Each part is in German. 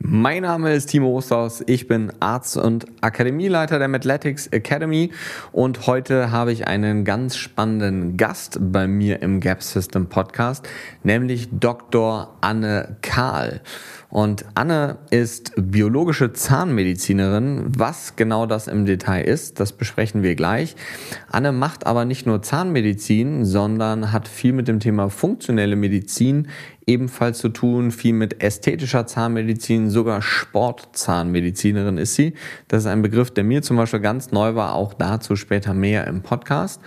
Mein Name ist Timo Osterhaus, ich bin Arzt und Akademieleiter der Mathletics Academy und heute habe ich einen ganz spannenden Gast bei mir im Gap System Podcast, nämlich Dr. Anne Kahl. Und Anne ist biologische Zahnmedizinerin. Was genau das im Detail ist, das besprechen wir gleich. Anne macht aber nicht nur Zahnmedizin, sondern hat viel mit dem Thema funktionelle Medizin ebenfalls zu tun, viel mit ästhetischer Zahnmedizin, sogar Sportzahnmedizinerin ist sie. Das ist ein Begriff, der mir zum Beispiel ganz neu war, auch dazu später mehr im Podcast.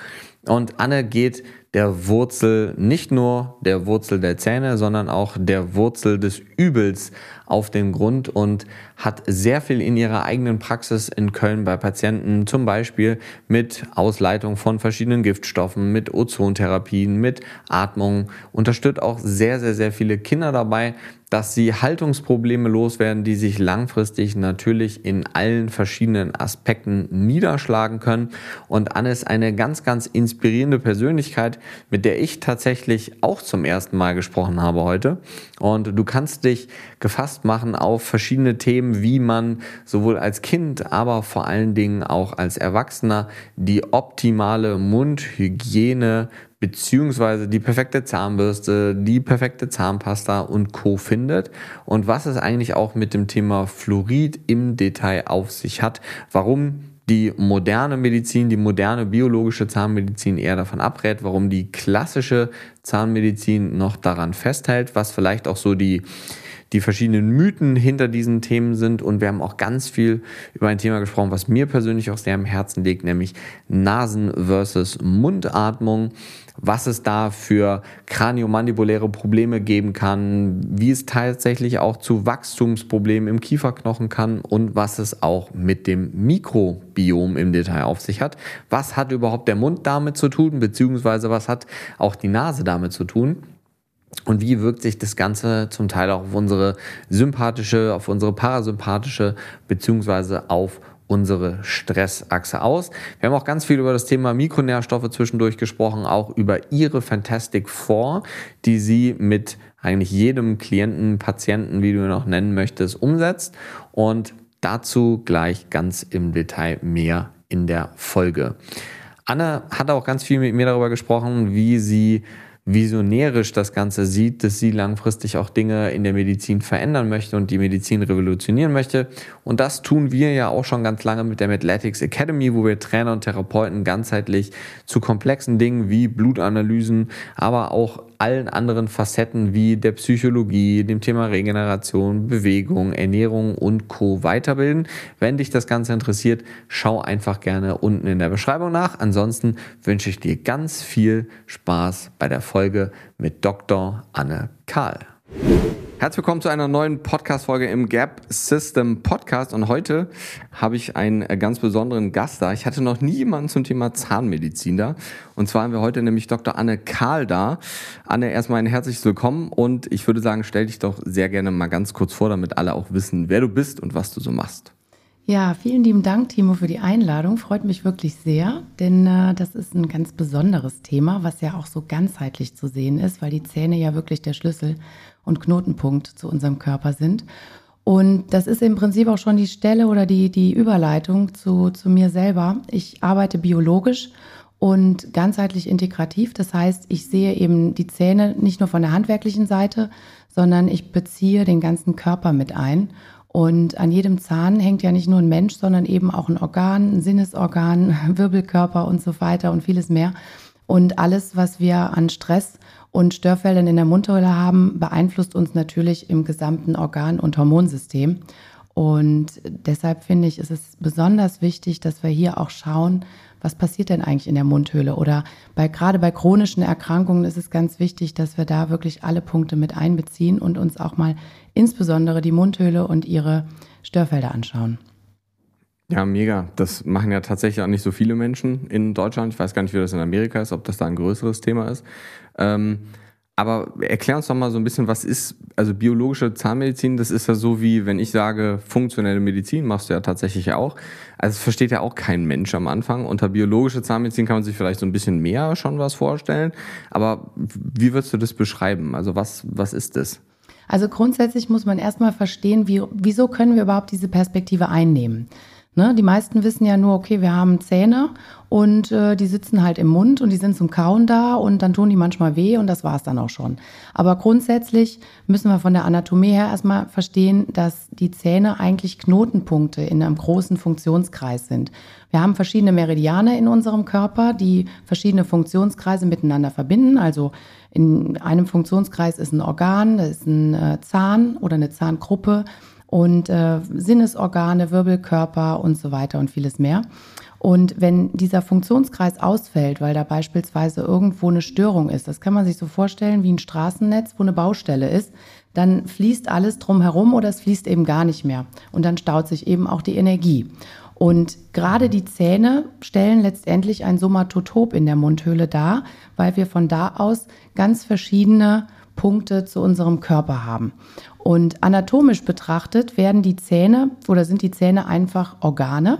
Und Anne geht der Wurzel, nicht nur der Wurzel der Zähne, sondern auch der Wurzel des Übels auf den Grund und hat sehr viel in ihrer eigenen Praxis in Köln bei Patienten, zum Beispiel mit Ausleitung von verschiedenen Giftstoffen, mit Ozontherapien, mit Atmung, unterstützt auch sehr, sehr, sehr viele Kinder dabei, dass sie Haltungsprobleme loswerden, die sich langfristig natürlich in allen verschiedenen Aspekten niederschlagen können. Und Anne ist eine ganz, ganz inspirierende Persönlichkeit, mit der ich tatsächlich auch zum ersten Mal gesprochen habe heute. Und du kannst dich gefasst machen auf verschiedene Themen, wie man sowohl als Kind, aber vor allen Dingen auch als Erwachsener die optimale Mundhygiene beziehungsweise die perfekte Zahnbürste, die perfekte Zahnpasta und Co. findet und was es eigentlich auch mit dem Thema Fluorid im Detail auf sich hat, warum die moderne Medizin, die moderne biologische Zahnmedizin eher davon abrät, warum die klassische Zahnmedizin noch daran festhält, was vielleicht auch so die die verschiedenen Mythen hinter diesen Themen sind. Und wir haben auch ganz viel über ein Thema gesprochen, was mir persönlich auch sehr am Herzen liegt, nämlich Nasen versus Mundatmung was es da für kraniomandibuläre Probleme geben kann, wie es tatsächlich auch zu Wachstumsproblemen im Kieferknochen kann und was es auch mit dem Mikrobiom im Detail auf sich hat. Was hat überhaupt der Mund damit zu tun, beziehungsweise was hat auch die Nase damit zu tun? Und wie wirkt sich das Ganze zum Teil auch auf unsere sympathische, auf unsere parasympathische, beziehungsweise auf unsere Stressachse aus. Wir haben auch ganz viel über das Thema Mikronährstoffe zwischendurch gesprochen, auch über ihre Fantastic Four, die sie mit eigentlich jedem Klienten, Patienten, wie du ihn auch nennen möchtest, umsetzt. Und dazu gleich ganz im Detail mehr in der Folge. Anne hat auch ganz viel mit mir darüber gesprochen, wie sie visionärisch das Ganze sieht, dass sie langfristig auch Dinge in der Medizin verändern möchte und die Medizin revolutionieren möchte. Und das tun wir ja auch schon ganz lange mit der Mathletics Academy, wo wir Trainer und Therapeuten ganzheitlich zu komplexen Dingen wie Blutanalysen, aber auch allen anderen Facetten wie der Psychologie, dem Thema Regeneration, Bewegung, Ernährung und Co. weiterbilden. Wenn dich das Ganze interessiert, schau einfach gerne unten in der Beschreibung nach. Ansonsten wünsche ich dir ganz viel Spaß bei der Folge mit Dr. Anne Kahl. Herzlich willkommen zu einer neuen Podcast-Folge im Gap System Podcast und heute habe ich einen ganz besonderen Gast da. Ich hatte noch nie jemanden zum Thema Zahnmedizin da und zwar haben wir heute nämlich Dr. Anne Kahl da. Anne, erstmal ein herzliches Willkommen und ich würde sagen, stell dich doch sehr gerne mal ganz kurz vor, damit alle auch wissen, wer du bist und was du so machst. Ja, vielen lieben Dank, Timo, für die Einladung. Freut mich wirklich sehr, denn äh, das ist ein ganz besonderes Thema, was ja auch so ganzheitlich zu sehen ist, weil die Zähne ja wirklich der Schlüssel und Knotenpunkt zu unserem Körper sind. Und das ist im Prinzip auch schon die Stelle oder die, die Überleitung zu, zu mir selber. Ich arbeite biologisch und ganzheitlich integrativ. Das heißt, ich sehe eben die Zähne nicht nur von der handwerklichen Seite, sondern ich beziehe den ganzen Körper mit ein. Und an jedem Zahn hängt ja nicht nur ein Mensch, sondern eben auch ein Organ, ein Sinnesorgan, Wirbelkörper und so weiter und vieles mehr. Und alles, was wir an Stress und Störfeldern in der Mundhöhle haben, beeinflusst uns natürlich im gesamten Organ- und Hormonsystem. Und deshalb finde ich, ist es besonders wichtig, dass wir hier auch schauen, was passiert denn eigentlich in der Mundhöhle? Oder bei, gerade bei chronischen Erkrankungen ist es ganz wichtig, dass wir da wirklich alle Punkte mit einbeziehen und uns auch mal insbesondere die Mundhöhle und ihre Störfelder anschauen. Ja, mega. Das machen ja tatsächlich auch nicht so viele Menschen in Deutschland. Ich weiß gar nicht, wie das in Amerika ist, ob das da ein größeres Thema ist. Ähm, aber erklär uns doch mal so ein bisschen, was ist, also biologische Zahnmedizin, das ist ja so wie, wenn ich sage, funktionelle Medizin, machst du ja tatsächlich auch. Also es versteht ja auch kein Mensch am Anfang. Unter biologische Zahnmedizin kann man sich vielleicht so ein bisschen mehr schon was vorstellen. Aber wie würdest du das beschreiben? Also was, was ist das? Also grundsätzlich muss man erstmal verstehen, wie, wieso können wir überhaupt diese Perspektive einnehmen. Ne? Die meisten wissen ja nur, okay, wir haben Zähne und äh, die sitzen halt im Mund und die sind zum Kauen da und dann tun die manchmal weh und das war's dann auch schon. Aber grundsätzlich müssen wir von der Anatomie her erstmal verstehen, dass die Zähne eigentlich Knotenpunkte in einem großen Funktionskreis sind. Wir haben verschiedene Meridiane in unserem Körper, die verschiedene Funktionskreise miteinander verbinden. Also in einem Funktionskreis ist ein Organ, das ist ein äh, Zahn oder eine Zahngruppe und äh, Sinnesorgane, Wirbelkörper und so weiter und vieles mehr. Und wenn dieser Funktionskreis ausfällt, weil da beispielsweise irgendwo eine Störung ist, das kann man sich so vorstellen wie ein Straßennetz, wo eine Baustelle ist, dann fließt alles drumherum oder es fließt eben gar nicht mehr. Und dann staut sich eben auch die Energie. Und gerade die Zähne stellen letztendlich ein Somatotop in der Mundhöhle dar, weil wir von da aus ganz verschiedene Punkte zu unserem Körper haben. Und anatomisch betrachtet werden die Zähne oder sind die Zähne einfach Organe,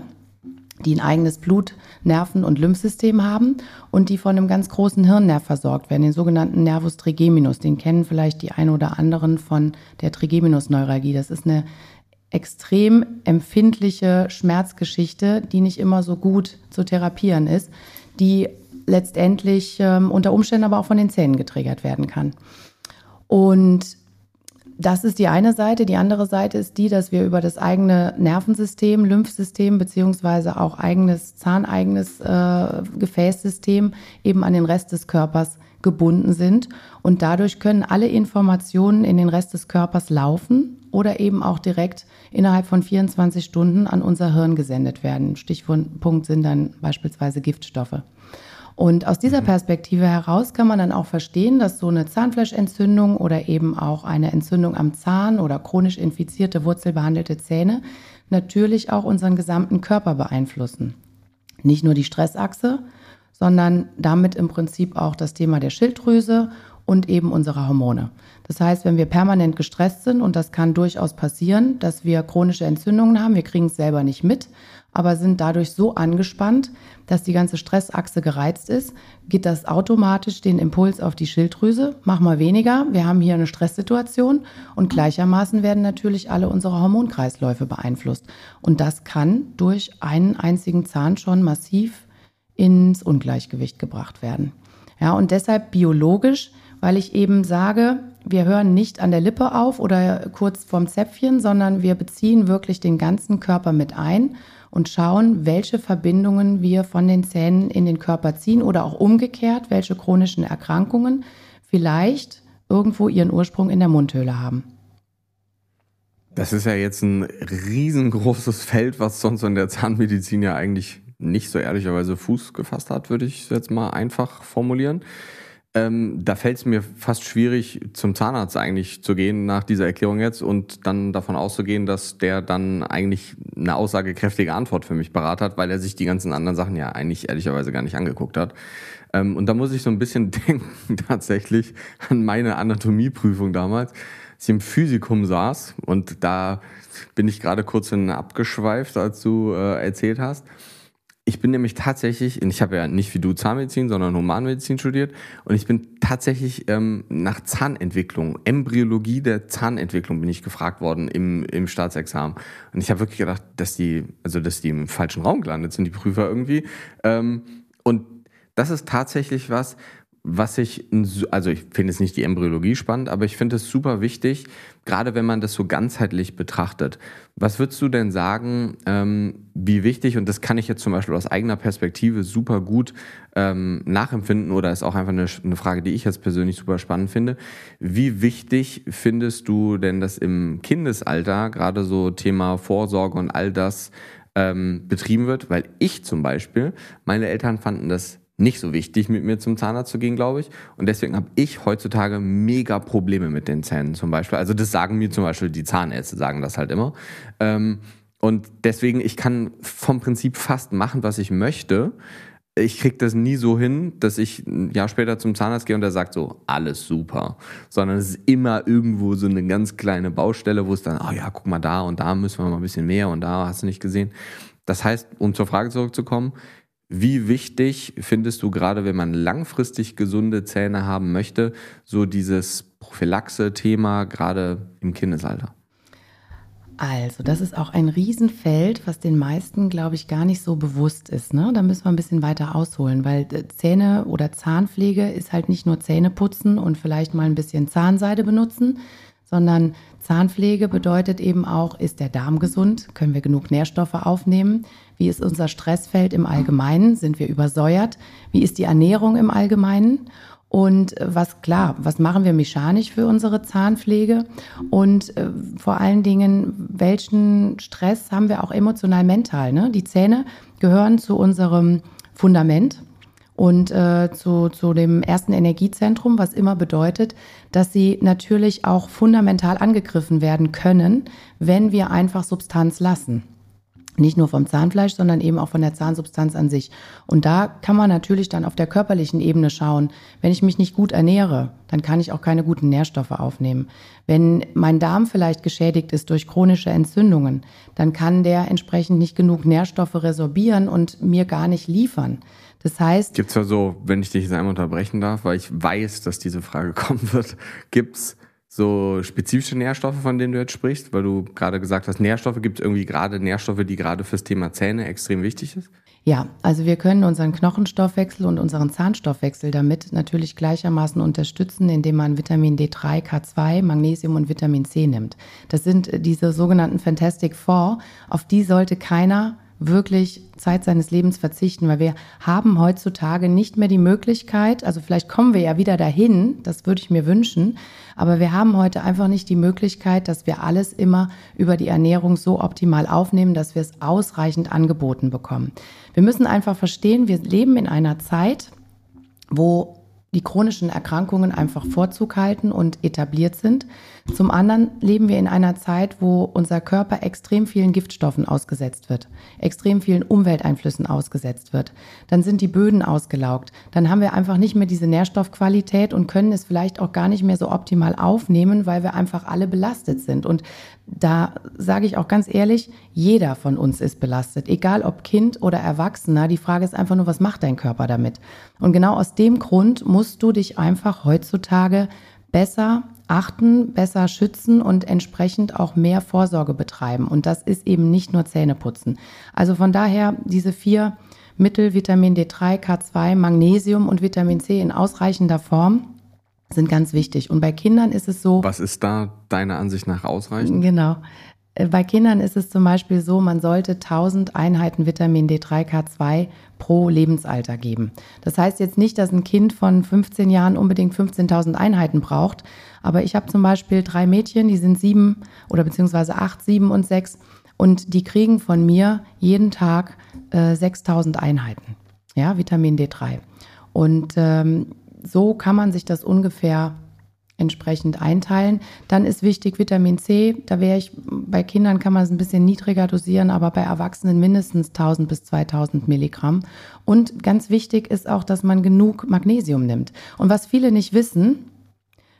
die ein eigenes Blut-, Nerven- und Lymphsystem haben und die von einem ganz großen Hirnnerv versorgt werden, den sogenannten Nervus trigeminus. Den kennen vielleicht die ein oder anderen von der Trigeminusneuralgie. Das ist eine extrem empfindliche Schmerzgeschichte, die nicht immer so gut zu therapieren ist, die letztendlich ähm, unter Umständen aber auch von den Zähnen getriggert werden kann. Und das ist die eine Seite. Die andere Seite ist die, dass wir über das eigene Nervensystem, Lymphsystem beziehungsweise auch eigenes zahneigenes äh, Gefäßsystem eben an den Rest des Körpers gebunden sind. Und dadurch können alle Informationen in den Rest des Körpers laufen oder eben auch direkt innerhalb von 24 Stunden an unser Hirn gesendet werden. Stichpunkt sind dann beispielsweise Giftstoffe. Und aus dieser mhm. Perspektive heraus kann man dann auch verstehen, dass so eine Zahnfleischentzündung oder eben auch eine Entzündung am Zahn oder chronisch infizierte wurzelbehandelte Zähne natürlich auch unseren gesamten Körper beeinflussen. Nicht nur die Stressachse, sondern damit im Prinzip auch das Thema der Schilddrüse und eben unsere Hormone. Das heißt, wenn wir permanent gestresst sind, und das kann durchaus passieren, dass wir chronische Entzündungen haben, wir kriegen es selber nicht mit, aber sind dadurch so angespannt, dass die ganze Stressachse gereizt ist, geht das automatisch den Impuls auf die Schilddrüse, mach mal weniger, wir haben hier eine Stresssituation und gleichermaßen werden natürlich alle unsere Hormonkreisläufe beeinflusst. Und das kann durch einen einzigen Zahn schon massiv ins Ungleichgewicht gebracht werden. Ja, und deshalb biologisch, weil ich eben sage, wir hören nicht an der Lippe auf oder kurz vorm Zäpfchen, sondern wir beziehen wirklich den ganzen Körper mit ein und schauen, welche Verbindungen wir von den Zähnen in den Körper ziehen oder auch umgekehrt, welche chronischen Erkrankungen vielleicht irgendwo ihren Ursprung in der Mundhöhle haben. Das ist ja jetzt ein riesengroßes Feld, was sonst in der Zahnmedizin ja eigentlich nicht so ehrlicherweise Fuß gefasst hat, würde ich jetzt mal einfach formulieren. Ähm, da fällt es mir fast schwierig, zum Zahnarzt eigentlich zu gehen nach dieser Erklärung jetzt und dann davon auszugehen, dass der dann eigentlich eine aussagekräftige Antwort für mich parat hat, weil er sich die ganzen anderen Sachen ja eigentlich ehrlicherweise gar nicht angeguckt hat. Ähm, und da muss ich so ein bisschen denken tatsächlich an meine Anatomieprüfung damals, als ich im Physikum saß und da bin ich gerade kurz abgeschweift, als du äh, erzählt hast. Ich bin nämlich tatsächlich, ich habe ja nicht wie du Zahnmedizin, sondern Humanmedizin studiert und ich bin tatsächlich ähm, nach Zahnentwicklung, Embryologie der Zahnentwicklung bin ich gefragt worden im, im Staatsexamen. Und ich habe wirklich gedacht, dass die, also dass die im falschen Raum gelandet sind, die Prüfer irgendwie. Ähm, und das ist tatsächlich was, was ich, also ich finde es nicht die Embryologie spannend, aber ich finde es super wichtig, gerade wenn man das so ganzheitlich betrachtet. Was würdest du denn sagen, ähm, wie wichtig, und das kann ich jetzt zum Beispiel aus eigener Perspektive super gut ähm, nachempfinden oder ist auch einfach eine, eine Frage, die ich jetzt persönlich super spannend finde. Wie wichtig findest du denn das im Kindesalter, gerade so Thema Vorsorge und all das, ähm, betrieben wird? Weil ich zum Beispiel, meine Eltern fanden das nicht so wichtig, mit mir zum Zahnarzt zu gehen, glaube ich. Und deswegen habe ich heutzutage mega Probleme mit den Zähnen zum Beispiel. Also das sagen mir zum Beispiel die Zahnärzte, sagen das halt immer. Ähm, und deswegen, ich kann vom Prinzip fast machen, was ich möchte. Ich kriege das nie so hin, dass ich ein Jahr später zum Zahnarzt gehe und der sagt so, alles super. Sondern es ist immer irgendwo so eine ganz kleine Baustelle, wo es dann, oh ja, guck mal da und da müssen wir mal ein bisschen mehr und da hast du nicht gesehen. Das heißt, um zur Frage zurückzukommen, wie wichtig findest du gerade, wenn man langfristig gesunde Zähne haben möchte, so dieses Prophylaxe-Thema, gerade im Kindesalter? Also, das ist auch ein Riesenfeld, was den meisten, glaube ich, gar nicht so bewusst ist. Ne? Da müssen wir ein bisschen weiter ausholen, weil äh, Zähne oder Zahnpflege ist halt nicht nur Zähne putzen und vielleicht mal ein bisschen Zahnseide benutzen, sondern Zahnpflege bedeutet eben auch, ist der Darm gesund? Können wir genug Nährstoffe aufnehmen? Wie ist unser Stressfeld im Allgemeinen? Sind wir übersäuert? Wie ist die Ernährung im Allgemeinen? Und äh, was klar, was machen wir mechanisch für unsere Zahnpflege? Und äh, vor allen Dingen, welchen Stress haben wir auch emotional mental? Ne? Die Zähne gehören zu unserem Fundament und äh, zu, zu dem ersten Energiezentrum, was immer bedeutet, dass sie natürlich auch fundamental angegriffen werden können, wenn wir einfach Substanz lassen. Nicht nur vom Zahnfleisch, sondern eben auch von der Zahnsubstanz an sich. Und da kann man natürlich dann auf der körperlichen Ebene schauen. Wenn ich mich nicht gut ernähre, dann kann ich auch keine guten Nährstoffe aufnehmen. Wenn mein Darm vielleicht geschädigt ist durch chronische Entzündungen, dann kann der entsprechend nicht genug Nährstoffe resorbieren und mir gar nicht liefern. Das heißt. Gibt's ja so, wenn ich dich jetzt einmal unterbrechen darf, weil ich weiß, dass diese Frage kommen wird, gibt's so spezifische Nährstoffe, von denen du jetzt sprichst, weil du gerade gesagt hast, Nährstoffe, gibt es irgendwie gerade Nährstoffe, die gerade fürs Thema Zähne extrem wichtig ist? Ja, also wir können unseren Knochenstoffwechsel und unseren Zahnstoffwechsel damit natürlich gleichermaßen unterstützen, indem man Vitamin D3, K2, Magnesium und Vitamin C nimmt. Das sind diese sogenannten Fantastic Four, auf die sollte keiner wirklich Zeit seines Lebens verzichten, weil wir haben heutzutage nicht mehr die Möglichkeit, also vielleicht kommen wir ja wieder dahin, das würde ich mir wünschen, aber wir haben heute einfach nicht die Möglichkeit, dass wir alles immer über die Ernährung so optimal aufnehmen, dass wir es ausreichend angeboten bekommen. Wir müssen einfach verstehen, wir leben in einer Zeit, wo die chronischen Erkrankungen einfach Vorzug halten und etabliert sind. Zum anderen leben wir in einer Zeit, wo unser Körper extrem vielen Giftstoffen ausgesetzt wird, extrem vielen Umwelteinflüssen ausgesetzt wird. Dann sind die Böden ausgelaugt. Dann haben wir einfach nicht mehr diese Nährstoffqualität und können es vielleicht auch gar nicht mehr so optimal aufnehmen, weil wir einfach alle belastet sind. Und da sage ich auch ganz ehrlich, jeder von uns ist belastet, egal ob Kind oder Erwachsener. Die Frage ist einfach nur, was macht dein Körper damit? Und genau aus dem Grund musst du dich einfach heutzutage besser achten, besser schützen und entsprechend auch mehr Vorsorge betreiben. Und das ist eben nicht nur Zähneputzen. Also von daher diese vier Mittel, Vitamin D3, K2, Magnesium und Vitamin C in ausreichender Form sind ganz wichtig. Und bei Kindern ist es so. Was ist da deiner Ansicht nach ausreichend? Genau. Äh, bei Kindern ist es zum Beispiel so, man sollte 1000 Einheiten Vitamin D3, K2 pro Lebensalter geben. Das heißt jetzt nicht, dass ein Kind von 15 Jahren unbedingt 15.000 Einheiten braucht, aber ich habe zum Beispiel drei Mädchen, die sind sieben oder beziehungsweise acht, sieben und sechs und die kriegen von mir jeden Tag äh, 6.000 Einheiten, ja, Vitamin D3. Und ähm, so kann man sich das ungefähr entsprechend einteilen. Dann ist wichtig Vitamin C. Da wäre ich, bei Kindern kann man es ein bisschen niedriger dosieren, aber bei Erwachsenen mindestens 1000 bis 2000 Milligramm. Und ganz wichtig ist auch, dass man genug Magnesium nimmt. Und was viele nicht wissen,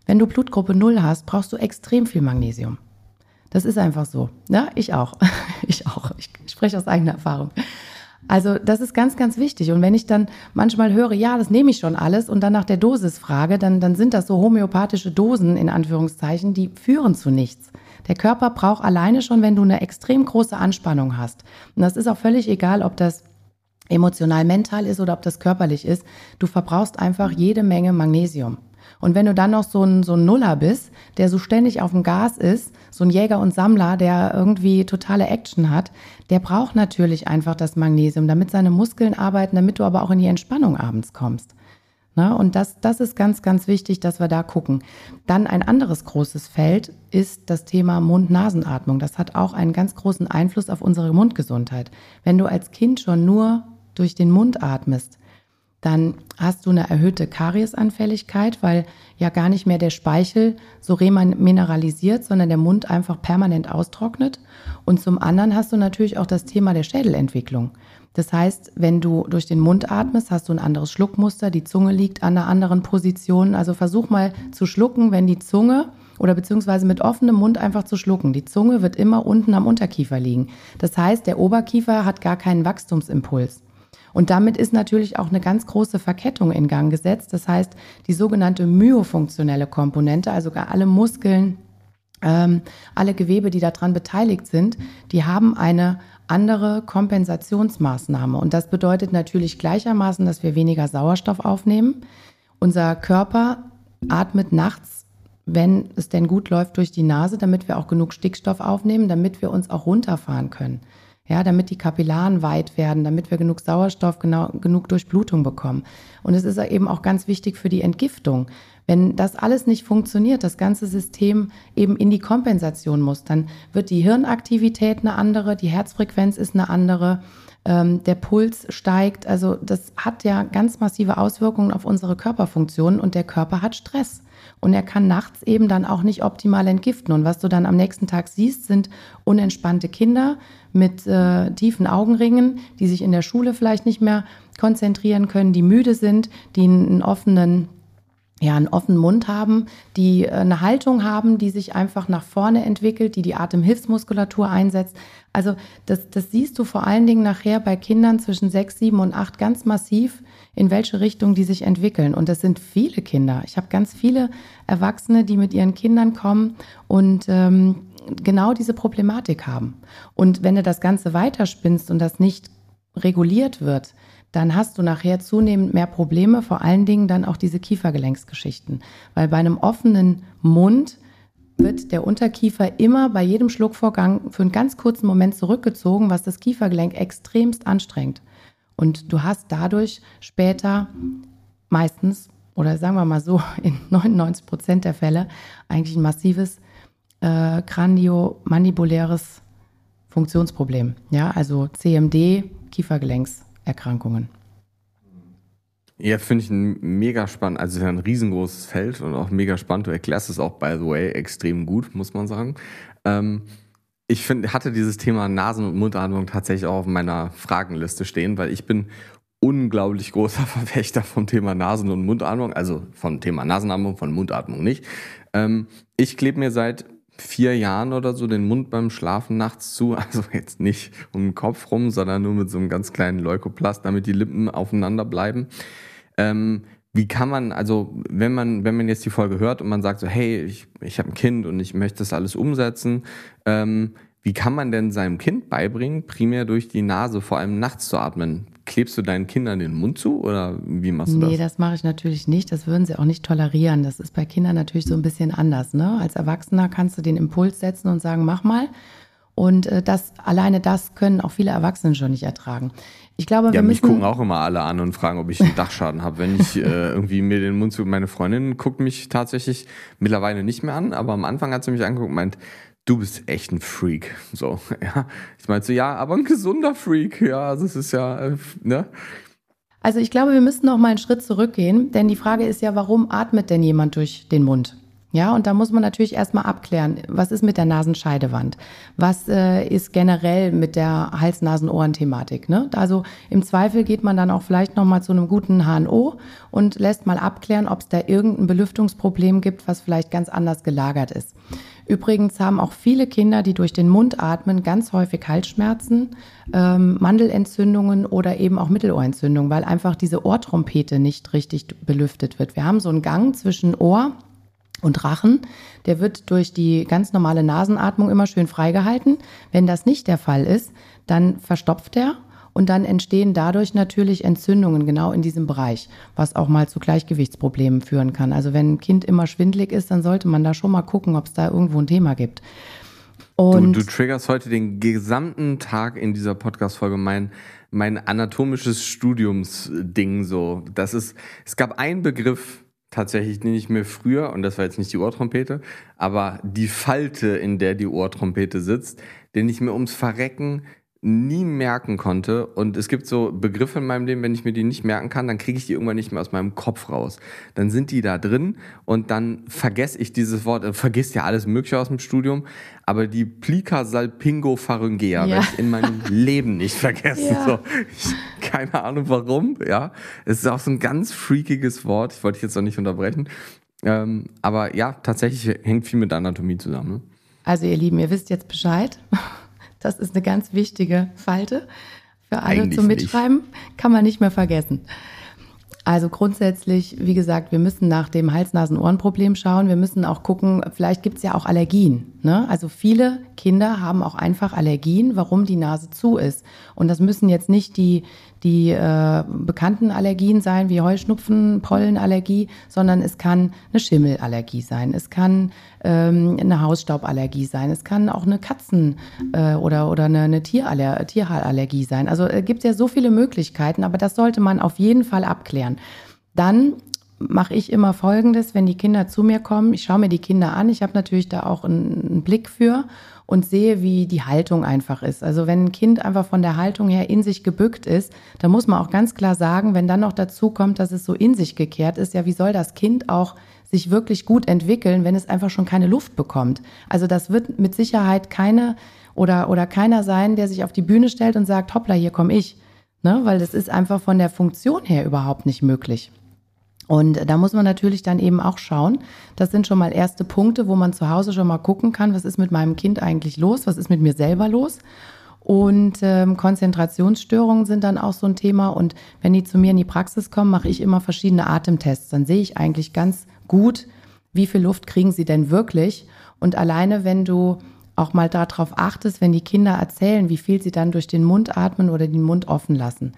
wenn du Blutgruppe 0 hast, brauchst du extrem viel Magnesium. Das ist einfach so. Ja, ich auch. Ich auch. Ich spreche aus eigener Erfahrung. Also das ist ganz, ganz wichtig. Und wenn ich dann manchmal höre, ja, das nehme ich schon alles und dann nach der Dosis frage, dann, dann sind das so homöopathische Dosen in Anführungszeichen, die führen zu nichts. Der Körper braucht alleine schon, wenn du eine extrem große Anspannung hast. Und das ist auch völlig egal, ob das emotional mental ist oder ob das körperlich ist. Du verbrauchst einfach jede Menge Magnesium. Und wenn du dann noch so ein, so ein Nuller bist, der so ständig auf dem Gas ist, so ein Jäger und Sammler, der irgendwie totale Action hat, der braucht natürlich einfach das Magnesium, damit seine Muskeln arbeiten, damit du aber auch in die Entspannung abends kommst. Na, und das, das ist ganz, ganz wichtig, dass wir da gucken. Dann ein anderes großes Feld ist das Thema Mund-Nasenatmung. Das hat auch einen ganz großen Einfluss auf unsere Mundgesundheit. Wenn du als Kind schon nur durch den Mund atmest, dann hast du eine erhöhte Kariesanfälligkeit, weil ja gar nicht mehr der Speichel so remineralisiert, sondern der Mund einfach permanent austrocknet. Und zum anderen hast du natürlich auch das Thema der Schädelentwicklung. Das heißt, wenn du durch den Mund atmest, hast du ein anderes Schluckmuster, die Zunge liegt an einer anderen Position. Also versuch mal zu schlucken, wenn die Zunge oder beziehungsweise mit offenem Mund einfach zu schlucken. Die Zunge wird immer unten am Unterkiefer liegen. Das heißt, der Oberkiefer hat gar keinen Wachstumsimpuls. Und damit ist natürlich auch eine ganz große Verkettung in Gang gesetzt. Das heißt, die sogenannte myofunktionelle Komponente, also alle Muskeln, ähm, alle Gewebe, die daran beteiligt sind, die haben eine andere Kompensationsmaßnahme. Und das bedeutet natürlich gleichermaßen, dass wir weniger Sauerstoff aufnehmen. Unser Körper atmet nachts, wenn es denn gut läuft, durch die Nase, damit wir auch genug Stickstoff aufnehmen, damit wir uns auch runterfahren können. Ja, damit die Kapillaren weit werden, damit wir genug Sauerstoff, genau, genug Durchblutung bekommen. Und es ist eben auch ganz wichtig für die Entgiftung. Wenn das alles nicht funktioniert, das ganze System eben in die Kompensation muss, dann wird die Hirnaktivität eine andere, die Herzfrequenz ist eine andere, ähm, der Puls steigt. Also das hat ja ganz massive Auswirkungen auf unsere Körperfunktionen und der Körper hat Stress. Und er kann nachts eben dann auch nicht optimal entgiften. Und was du dann am nächsten Tag siehst, sind unentspannte Kinder mit äh, tiefen Augenringen, die sich in der Schule vielleicht nicht mehr konzentrieren können, die müde sind, die einen offenen ja, einen offenen Mund haben, die äh, eine Haltung haben, die sich einfach nach vorne entwickelt, die die Atemhilfsmuskulatur einsetzt. Also das, das siehst du vor allen Dingen nachher bei Kindern zwischen sechs, sieben und acht ganz massiv, in welche Richtung die sich entwickeln. Und das sind viele Kinder. Ich habe ganz viele Erwachsene, die mit ihren Kindern kommen und ähm, genau diese Problematik haben. Und wenn du das Ganze weiterspinnst und das nicht reguliert wird, dann hast du nachher zunehmend mehr Probleme, vor allen Dingen dann auch diese Kiefergelenksgeschichten. Weil bei einem offenen Mund wird der Unterkiefer immer bei jedem Schluckvorgang für einen ganz kurzen Moment zurückgezogen, was das Kiefergelenk extremst anstrengt. Und du hast dadurch später meistens, oder sagen wir mal so, in 99 Prozent der Fälle eigentlich ein massives äh, kraniomandibuläres Funktionsproblem. Ja, also CMD, Kiefergelenks. Erkrankungen. Ja, finde ich ein mega spannend, also ein riesengroßes Feld und auch mega spannend. Du erklärst es auch, by the way, extrem gut, muss man sagen. Ähm, ich finde, hatte dieses Thema Nasen- und Mundatmung tatsächlich auch auf meiner Fragenliste stehen, weil ich bin unglaublich großer Verfechter vom Thema Nasen- und Mundatmung, also vom Thema Nasenatmung, von Mundatmung nicht. Ähm, ich klebe mir seit vier Jahren oder so den Mund beim Schlafen nachts zu. Also jetzt nicht um den Kopf rum, sondern nur mit so einem ganz kleinen Leukoplast, damit die Lippen aufeinander bleiben. Ähm, wie kann man, also wenn man, wenn man jetzt die Folge hört und man sagt so, hey, ich, ich habe ein Kind und ich möchte das alles umsetzen, ähm, wie kann man denn seinem Kind beibringen, primär durch die Nase, vor allem nachts zu atmen? Klebst du deinen Kindern den Mund zu oder wie machst du das? Nee, das mache ich natürlich nicht. Das würden sie auch nicht tolerieren. Das ist bei Kindern natürlich so ein bisschen anders. Ne? Als Erwachsener kannst du den Impuls setzen und sagen, mach mal. Und äh, das alleine das können auch viele Erwachsene schon nicht ertragen. Ich glaube, ja, mich gucken auch immer alle an und fragen, ob ich einen Dachschaden habe, wenn ich äh, irgendwie mir den Mund zu. Meine Freundin guckt mich tatsächlich mittlerweile nicht mehr an, aber am Anfang hat sie mich angeguckt und meint, du bist echt ein Freak. So, ja. Ich meinte so, ja, aber ein gesunder Freak. Ja, also es ist ja, äh, ne? Also ich glaube, wir müssten noch mal einen Schritt zurückgehen, denn die Frage ist ja, warum atmet denn jemand durch den Mund? Ja, und da muss man natürlich erstmal abklären, was ist mit der Nasenscheidewand? Was äh, ist generell mit der Hals-Nasen-Ohren-Thematik? Ne? Also im Zweifel geht man dann auch vielleicht nochmal zu einem guten HNO und lässt mal abklären, ob es da irgendein Belüftungsproblem gibt, was vielleicht ganz anders gelagert ist. Übrigens haben auch viele Kinder, die durch den Mund atmen, ganz häufig Halsschmerzen, ähm, Mandelentzündungen oder eben auch Mittelohrentzündungen, weil einfach diese Ohrtrompete nicht richtig belüftet wird. Wir haben so einen Gang zwischen Ohr und Rachen, der wird durch die ganz normale Nasenatmung immer schön freigehalten. Wenn das nicht der Fall ist, dann verstopft er und dann entstehen dadurch natürlich Entzündungen genau in diesem Bereich, was auch mal zu Gleichgewichtsproblemen führen kann. Also wenn ein Kind immer schwindlig ist, dann sollte man da schon mal gucken, ob es da irgendwo ein Thema gibt. Und du, du triggerst heute den gesamten Tag in dieser Podcast-Folge mein, mein anatomisches Studiumsding so. Das ist, es gab einen Begriff, tatsächlich, den ich mir früher, und das war jetzt nicht die Ohrtrompete, aber die Falte, in der die Ohrtrompete sitzt, den ich mir ums Verrecken nie merken konnte. Und es gibt so Begriffe in meinem Leben, wenn ich mir die nicht merken kann, dann kriege ich die irgendwann nicht mehr aus meinem Kopf raus. Dann sind die da drin und dann vergesse ich dieses Wort, äh, vergisst ja alles Mögliche aus dem Studium, aber die Plica salpingopharyngea ja. werde ich in meinem Leben nicht vergessen. Ja. So, ich, keine Ahnung warum, ja. Es ist auch so ein ganz freakiges Wort, ich wollte dich jetzt noch nicht unterbrechen. Ähm, aber ja, tatsächlich hängt viel mit Anatomie zusammen. Ne? Also ihr Lieben, ihr wisst jetzt Bescheid. Das ist eine ganz wichtige Falte. Für alle Eigentlich zum Mitschreiben nicht. kann man nicht mehr vergessen. Also grundsätzlich, wie gesagt, wir müssen nach dem Hals-Nasen-Ohren-Problem schauen. Wir müssen auch gucken, vielleicht gibt es ja auch Allergien. Ne? Also viele Kinder haben auch einfach Allergien, warum die Nase zu ist. Und das müssen jetzt nicht die, die äh, bekannten Allergien sein, wie Heuschnupfen, Pollenallergie, sondern es kann eine Schimmelallergie sein, es kann ähm, eine Hausstauballergie sein, es kann auch eine Katzen- äh, oder, oder eine, eine Tierallergie, Tierhaallergie sein. Also äh, gibt ja so viele Möglichkeiten, aber das sollte man auf jeden Fall abklären. Dann mache ich immer Folgendes, wenn die Kinder zu mir kommen. Ich schaue mir die Kinder an. Ich habe natürlich da auch einen, einen Blick für und sehe, wie die Haltung einfach ist. Also wenn ein Kind einfach von der Haltung her in sich gebückt ist, dann muss man auch ganz klar sagen, wenn dann noch dazu kommt, dass es so in sich gekehrt ist, ja, wie soll das Kind auch sich wirklich gut entwickeln, wenn es einfach schon keine Luft bekommt? Also das wird mit Sicherheit keine oder, oder keiner sein, der sich auf die Bühne stellt und sagt, hoppla, hier komme ich. Ne? Weil das ist einfach von der Funktion her überhaupt nicht möglich. Und da muss man natürlich dann eben auch schauen. Das sind schon mal erste Punkte, wo man zu Hause schon mal gucken kann, was ist mit meinem Kind eigentlich los, was ist mit mir selber los. Und ähm, Konzentrationsstörungen sind dann auch so ein Thema. Und wenn die zu mir in die Praxis kommen, mache ich immer verschiedene Atemtests. Dann sehe ich eigentlich ganz gut, wie viel Luft kriegen sie denn wirklich. Und alleine, wenn du auch mal darauf achtest, wenn die Kinder erzählen, wie viel sie dann durch den Mund atmen oder den Mund offen lassen.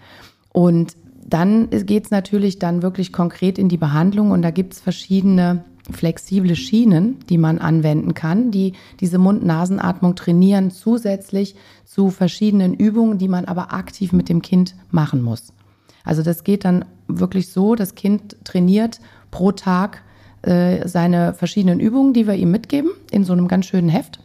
Und dann geht es natürlich dann wirklich konkret in die Behandlung und da gibt es verschiedene flexible Schienen, die man anwenden kann, die diese Mund-Nasen-Atmung trainieren, zusätzlich zu verschiedenen Übungen, die man aber aktiv mit dem Kind machen muss. Also das geht dann wirklich so, das Kind trainiert pro Tag äh, seine verschiedenen Übungen, die wir ihm mitgeben, in so einem ganz schönen Heft.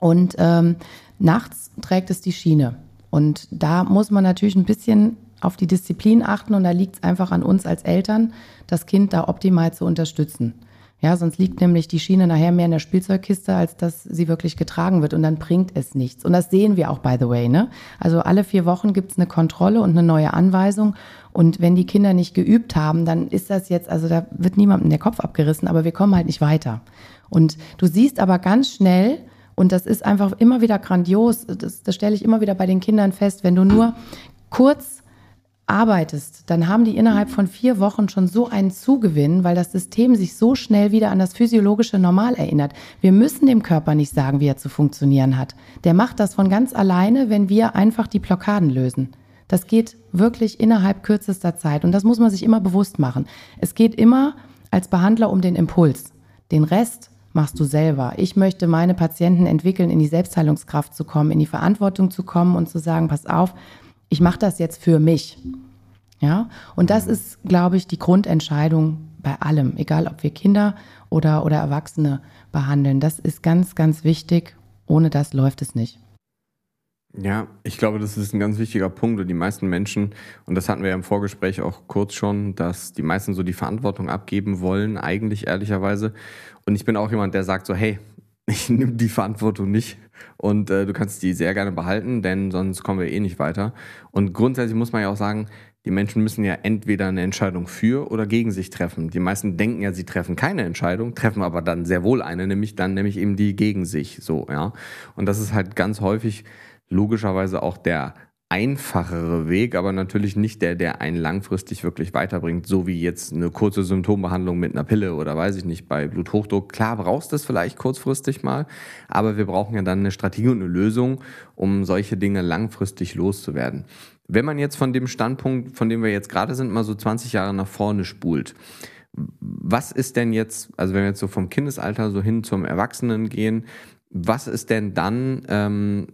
Und ähm, nachts trägt es die Schiene. Und da muss man natürlich ein bisschen auf die Disziplin achten und da liegt es einfach an uns als Eltern, das Kind da optimal zu unterstützen. Ja, sonst liegt nämlich die Schiene nachher mehr in der Spielzeugkiste, als dass sie wirklich getragen wird und dann bringt es nichts. Und das sehen wir auch, by the way. Ne? Also alle vier Wochen gibt es eine Kontrolle und eine neue Anweisung. Und wenn die Kinder nicht geübt haben, dann ist das jetzt, also da wird niemandem der Kopf abgerissen, aber wir kommen halt nicht weiter. Und du siehst aber ganz schnell, und das ist einfach immer wieder grandios, das, das stelle ich immer wieder bei den Kindern fest, wenn du nur kurz arbeitest, dann haben die innerhalb von vier Wochen schon so einen Zugewinn, weil das System sich so schnell wieder an das physiologische Normal erinnert. Wir müssen dem Körper nicht sagen, wie er zu funktionieren hat. Der macht das von ganz alleine, wenn wir einfach die Blockaden lösen. Das geht wirklich innerhalb kürzester Zeit und das muss man sich immer bewusst machen. Es geht immer als Behandler um den Impuls. Den Rest machst du selber. Ich möchte meine Patienten entwickeln, in die Selbstheilungskraft zu kommen, in die Verantwortung zu kommen und zu sagen, pass auf, ich mache das jetzt für mich. Ja, und das ist, glaube ich, die Grundentscheidung bei allem, egal ob wir Kinder oder, oder Erwachsene behandeln. Das ist ganz, ganz wichtig. Ohne das läuft es nicht. Ja, ich glaube, das ist ein ganz wichtiger Punkt. Und die meisten Menschen, und das hatten wir ja im Vorgespräch auch kurz schon, dass die meisten so die Verantwortung abgeben wollen, eigentlich ehrlicherweise. Und ich bin auch jemand, der sagt so, hey, ich nehme die Verantwortung nicht und äh, du kannst die sehr gerne behalten, denn sonst kommen wir eh nicht weiter. Und grundsätzlich muss man ja auch sagen, die Menschen müssen ja entweder eine Entscheidung für oder gegen sich treffen. Die meisten denken ja, sie treffen keine Entscheidung, treffen aber dann sehr wohl eine, nämlich dann nämlich eben die gegen sich, so, ja. Und das ist halt ganz häufig logischerweise auch der einfachere Weg, aber natürlich nicht der, der einen langfristig wirklich weiterbringt, so wie jetzt eine kurze Symptombehandlung mit einer Pille oder weiß ich nicht, bei Bluthochdruck. Klar brauchst du es vielleicht kurzfristig mal, aber wir brauchen ja dann eine Strategie und eine Lösung, um solche Dinge langfristig loszuwerden. Wenn man jetzt von dem Standpunkt, von dem wir jetzt gerade sind, mal so 20 Jahre nach vorne spult, was ist denn jetzt, also wenn wir jetzt so vom Kindesalter so hin zum Erwachsenen gehen, was ist denn dann ähm,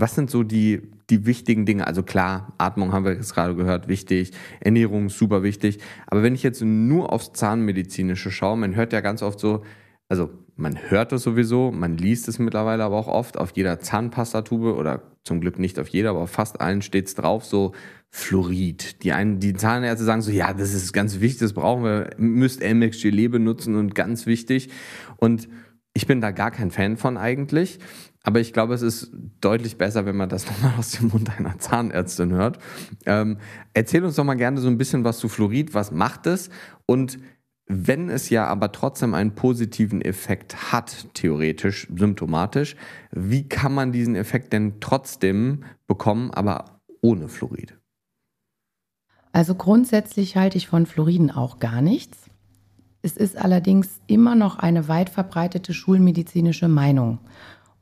was sind so die, die wichtigen Dinge? Also klar, Atmung haben wir jetzt gerade gehört, wichtig, Ernährung super wichtig. Aber wenn ich jetzt nur aufs Zahnmedizinische schaue, man hört ja ganz oft so, also man hört es sowieso, man liest es mittlerweile aber auch oft, auf jeder Zahnpastatube oder zum Glück nicht auf jeder, aber auf fast allen steht es drauf, so Fluorid. Die einen, die Zahnärzte sagen so, ja, das ist ganz wichtig, das brauchen wir, müsst Elmex Gelee benutzen und ganz wichtig. Und ich bin da gar kein Fan von eigentlich. Aber ich glaube, es ist deutlich besser, wenn man das nochmal aus dem Mund einer Zahnärztin hört. Ähm, erzähl uns doch mal gerne so ein bisschen was zu Fluorid. Was macht es? Und wenn es ja aber trotzdem einen positiven Effekt hat, theoretisch, symptomatisch, wie kann man diesen Effekt denn trotzdem bekommen, aber ohne Fluorid? Also grundsätzlich halte ich von Fluoriden auch gar nichts. Es ist allerdings immer noch eine weit verbreitete schulmedizinische Meinung.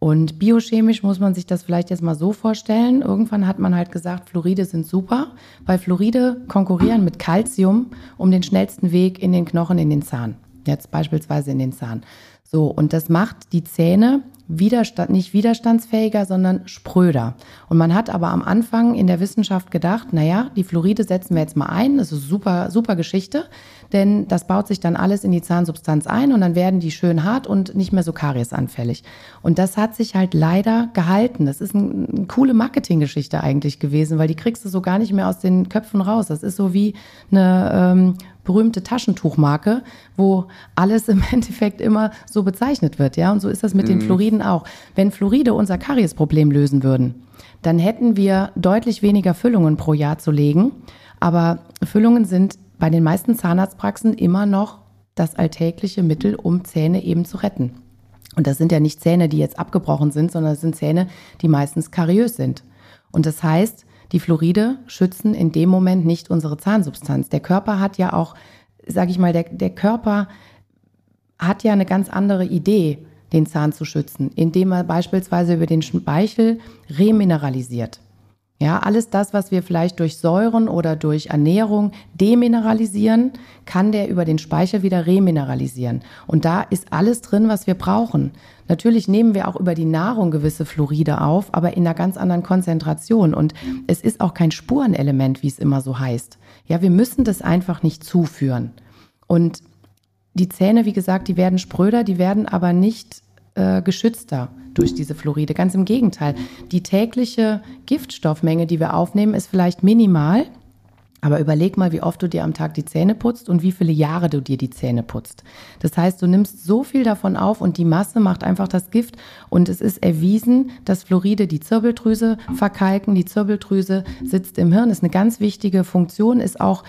Und biochemisch muss man sich das vielleicht jetzt mal so vorstellen. Irgendwann hat man halt gesagt, Fluoride sind super, weil Fluoride konkurrieren mit Calcium um den schnellsten Weg in den Knochen, in den Zahn. Jetzt beispielsweise in den Zahn. So, und das macht die Zähne Widerstand, nicht widerstandsfähiger, sondern spröder. Und man hat aber am Anfang in der Wissenschaft gedacht, naja, die Fluoride setzen wir jetzt mal ein, das ist super, super Geschichte, denn das baut sich dann alles in die Zahnsubstanz ein und dann werden die schön hart und nicht mehr so kariesanfällig. Und das hat sich halt leider gehalten. Das ist ein, eine coole Marketinggeschichte eigentlich gewesen, weil die kriegst du so gar nicht mehr aus den Köpfen raus. Das ist so wie eine ähm, berühmte Taschentuchmarke, wo alles im Endeffekt immer so bezeichnet wird, ja. Und so ist das mit mhm. den Fluoriden auch. Wenn Fluoride unser Kariesproblem lösen würden, dann hätten wir deutlich weniger Füllungen pro Jahr zu legen. Aber Füllungen sind bei den meisten Zahnarztpraxen immer noch das alltägliche Mittel, um Zähne eben zu retten. Und das sind ja nicht Zähne, die jetzt abgebrochen sind, sondern das sind Zähne, die meistens kariös sind. Und das heißt, die Fluoride schützen in dem Moment nicht unsere Zahnsubstanz. Der Körper hat ja auch, sage ich mal, der, der Körper hat ja eine ganz andere Idee, den Zahn zu schützen, indem er beispielsweise über den Speichel remineralisiert. Ja, alles das, was wir vielleicht durch Säuren oder durch Ernährung demineralisieren, kann der über den Speichel wieder remineralisieren. Und da ist alles drin, was wir brauchen. Natürlich nehmen wir auch über die Nahrung gewisse Fluoride auf, aber in einer ganz anderen Konzentration. Und es ist auch kein Spurenelement, wie es immer so heißt. Ja, wir müssen das einfach nicht zuführen. Und die Zähne, wie gesagt, die werden spröder, die werden aber nicht äh, geschützter durch diese Fluoride. Ganz im Gegenteil. Die tägliche Giftstoffmenge, die wir aufnehmen, ist vielleicht minimal. Aber überleg mal, wie oft du dir am Tag die Zähne putzt und wie viele Jahre du dir die Zähne putzt. Das heißt, du nimmst so viel davon auf und die Masse macht einfach das Gift. Und es ist erwiesen, dass Fluoride die Zirbeldrüse verkalken. Die Zirbeldrüse sitzt im Hirn, ist eine ganz wichtige Funktion, ist auch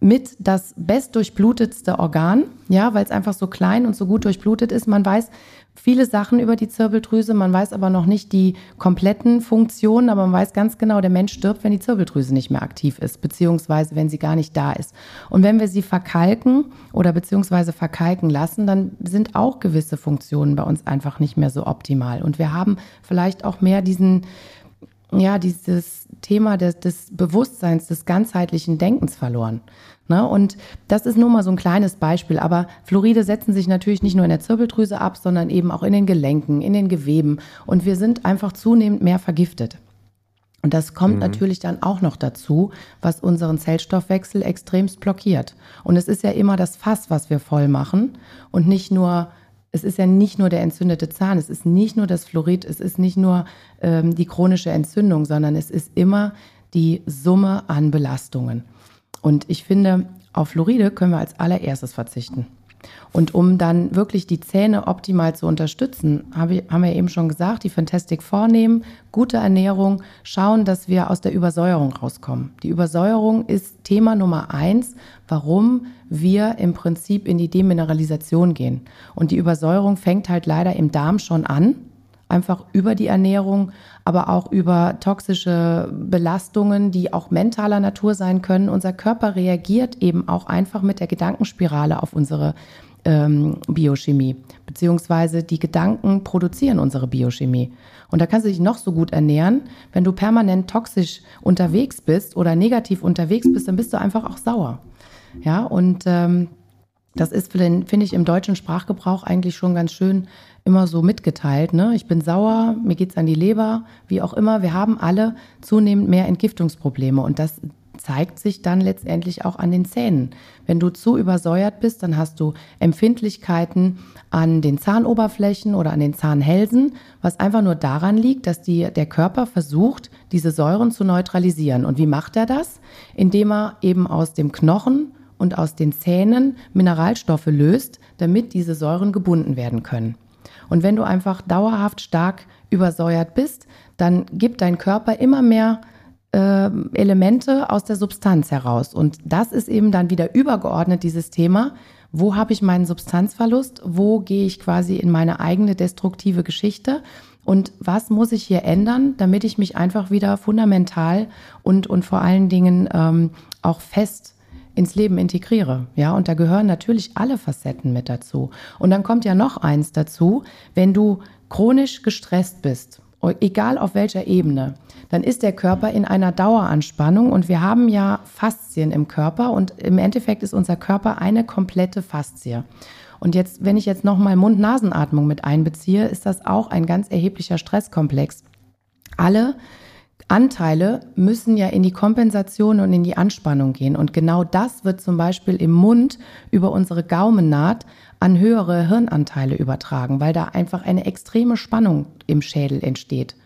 mit das bestdurchblutetste Organ, ja, weil es einfach so klein und so gut durchblutet ist. Man weiß, viele Sachen über die Zirbeldrüse. Man weiß aber noch nicht die kompletten Funktionen, aber man weiß ganz genau, der Mensch stirbt, wenn die Zirbeldrüse nicht mehr aktiv ist, beziehungsweise wenn sie gar nicht da ist. Und wenn wir sie verkalken oder beziehungsweise verkalken lassen, dann sind auch gewisse Funktionen bei uns einfach nicht mehr so optimal. Und wir haben vielleicht auch mehr diesen, ja, dieses Thema des, des Bewusstseins, des ganzheitlichen Denkens verloren. Ne? Und das ist nur mal so ein kleines Beispiel. Aber Fluoride setzen sich natürlich nicht nur in der Zirbeldrüse ab, sondern eben auch in den Gelenken, in den Geweben. Und wir sind einfach zunehmend mehr vergiftet. Und das kommt mhm. natürlich dann auch noch dazu, was unseren Zellstoffwechsel extremst blockiert. Und es ist ja immer das Fass, was wir voll machen und nicht nur es ist ja nicht nur der entzündete Zahn, es ist nicht nur das Fluorid, es ist nicht nur ähm, die chronische Entzündung, sondern es ist immer die Summe an Belastungen. Und ich finde, auf Fluoride können wir als allererstes verzichten. Und um dann wirklich die Zähne optimal zu unterstützen, haben wir eben schon gesagt, die Fantastic vornehmen, gute Ernährung, schauen, dass wir aus der Übersäuerung rauskommen. Die Übersäuerung ist Thema Nummer eins, warum wir im Prinzip in die Demineralisation gehen. Und die Übersäuerung fängt halt leider im Darm schon an einfach über die Ernährung, aber auch über toxische Belastungen, die auch mentaler Natur sein können. Unser Körper reagiert eben auch einfach mit der Gedankenspirale auf unsere ähm, Biochemie, beziehungsweise die Gedanken produzieren unsere Biochemie. Und da kannst du dich noch so gut ernähren, wenn du permanent toxisch unterwegs bist oder negativ unterwegs bist, dann bist du einfach auch sauer. Ja, und ähm, das ist, finde ich, im deutschen Sprachgebrauch eigentlich schon ganz schön immer so mitgeteilt. Ne? Ich bin sauer, mir geht es an die Leber, wie auch immer. Wir haben alle zunehmend mehr Entgiftungsprobleme und das zeigt sich dann letztendlich auch an den Zähnen. Wenn du zu übersäuert bist, dann hast du Empfindlichkeiten an den Zahnoberflächen oder an den Zahnhälsen, was einfach nur daran liegt, dass die, der Körper versucht, diese Säuren zu neutralisieren. Und wie macht er das? Indem er eben aus dem Knochen und aus den Zähnen Mineralstoffe löst, damit diese Säuren gebunden werden können. Und wenn du einfach dauerhaft stark übersäuert bist, dann gibt dein Körper immer mehr äh, Elemente aus der Substanz heraus. Und das ist eben dann wieder übergeordnet dieses Thema. Wo habe ich meinen Substanzverlust? Wo gehe ich quasi in meine eigene destruktive Geschichte? Und was muss ich hier ändern, damit ich mich einfach wieder fundamental und, und vor allen Dingen ähm, auch fest ins Leben integriere. Ja, und da gehören natürlich alle Facetten mit dazu. Und dann kommt ja noch eins dazu, wenn du chronisch gestresst bist, egal auf welcher Ebene, dann ist der Körper in einer Daueranspannung und wir haben ja Faszien im Körper und im Endeffekt ist unser Körper eine komplette Faszie. Und jetzt, wenn ich jetzt nochmal Mund-Nasenatmung mit einbeziehe, ist das auch ein ganz erheblicher Stresskomplex. Alle Anteile müssen ja in die Kompensation und in die Anspannung gehen. Und genau das wird zum Beispiel im Mund über unsere Gaumennaht an höhere Hirnanteile übertragen, weil da einfach eine extreme Spannung im Schädel entsteht.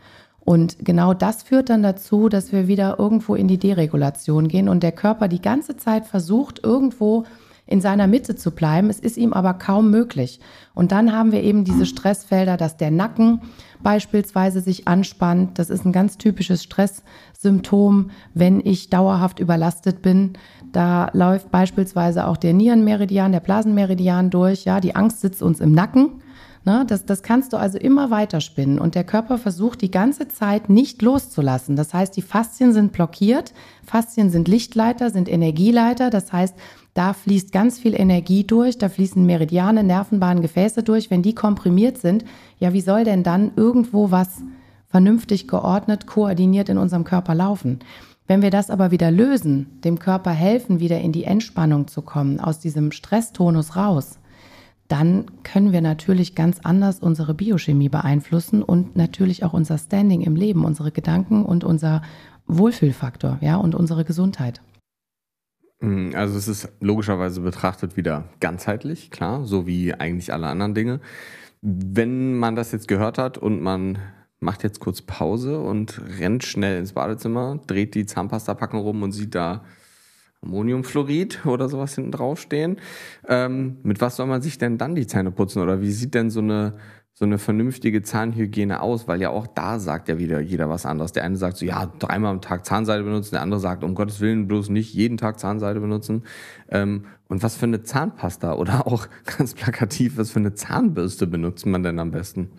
Und genau das führt dann dazu, dass wir wieder irgendwo in die Deregulation gehen und der Körper die ganze Zeit versucht, irgendwo in seiner Mitte zu bleiben. Es ist ihm aber kaum möglich. Und dann haben wir eben diese Stressfelder, dass der Nacken beispielsweise sich anspannt. Das ist ein ganz typisches Stresssymptom, wenn ich dauerhaft überlastet bin. Da läuft beispielsweise auch der Nierenmeridian, der Blasenmeridian durch. Ja, die Angst sitzt uns im Nacken. Ne, das, das kannst du also immer weiter spinnen und der Körper versucht die ganze Zeit nicht loszulassen. Das heißt, die Faszien sind blockiert. Faszien sind Lichtleiter, sind Energieleiter. Das heißt, da fließt ganz viel Energie durch, da fließen Meridiane, Nervenbahnen, Gefäße durch. Wenn die komprimiert sind, ja, wie soll denn dann irgendwo was vernünftig geordnet, koordiniert in unserem Körper laufen? Wenn wir das aber wieder lösen, dem Körper helfen, wieder in die Entspannung zu kommen, aus diesem Stresstonus raus, dann können wir natürlich ganz anders unsere Biochemie beeinflussen und natürlich auch unser Standing im Leben, unsere Gedanken und unser Wohlfühlfaktor, ja, und unsere Gesundheit. Mm, also es ist logischerweise betrachtet wieder ganzheitlich, klar, so wie eigentlich alle anderen Dinge. Wenn man das jetzt gehört hat und man macht jetzt kurz Pause und rennt schnell ins Badezimmer, dreht die Zahnpastapackung rum und sieht da Ammoniumfluorid oder sowas hinten draufstehen. Ähm, mit was soll man sich denn dann die Zähne putzen? Oder wie sieht denn so eine, so eine vernünftige Zahnhygiene aus? Weil ja auch da sagt ja wieder jeder was anderes. Der eine sagt so, ja, dreimal am Tag Zahnseide benutzen. Der andere sagt, um Gottes Willen bloß nicht jeden Tag Zahnseide benutzen. Ähm, und was für eine Zahnpasta oder auch ganz plakativ, was für eine Zahnbürste benutzt man denn am besten?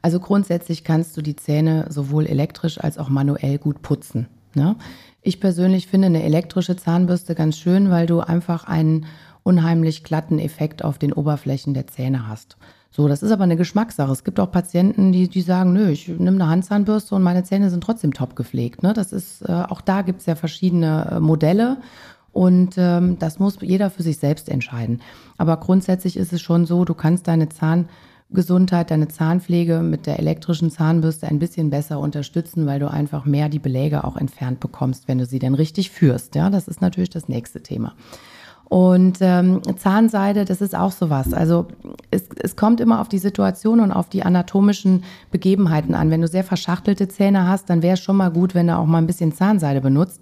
Also grundsätzlich kannst du die Zähne sowohl elektrisch als auch manuell gut putzen. Ne? Ich persönlich finde eine elektrische Zahnbürste ganz schön, weil du einfach einen unheimlich glatten Effekt auf den Oberflächen der Zähne hast. So, das ist aber eine Geschmackssache. Es gibt auch Patienten, die, die sagen, nö, ich nehme eine Handzahnbürste und meine Zähne sind trotzdem top gepflegt. Ne? Das ist, äh, auch da gibt es ja verschiedene äh, Modelle. Und ähm, das muss jeder für sich selbst entscheiden. Aber grundsätzlich ist es schon so, du kannst deine Zahn Gesundheit, deine Zahnpflege mit der elektrischen Zahnbürste ein bisschen besser unterstützen, weil du einfach mehr die Beläge auch entfernt bekommst, wenn du sie denn richtig führst. Ja, das ist natürlich das nächste Thema. Und ähm, Zahnseide, das ist auch sowas. Also es, es kommt immer auf die Situation und auf die anatomischen Begebenheiten an. Wenn du sehr verschachtelte Zähne hast, dann wäre es schon mal gut, wenn du auch mal ein bisschen Zahnseide benutzt.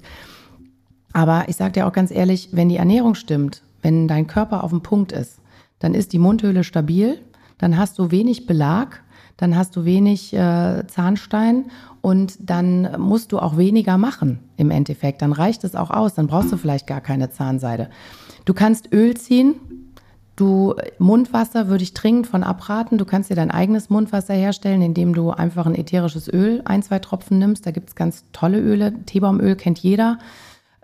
Aber ich sage dir auch ganz ehrlich, wenn die Ernährung stimmt, wenn dein Körper auf dem Punkt ist, dann ist die Mundhöhle stabil, dann hast du wenig Belag, dann hast du wenig äh, Zahnstein und dann musst du auch weniger machen im Endeffekt. Dann reicht es auch aus, dann brauchst du vielleicht gar keine Zahnseide. Du kannst Öl ziehen. Du, Mundwasser würde ich dringend von abraten. Du kannst dir dein eigenes Mundwasser herstellen, indem du einfach ein ätherisches Öl, ein, zwei Tropfen nimmst. Da gibt es ganz tolle Öle. Teebaumöl kennt jeder.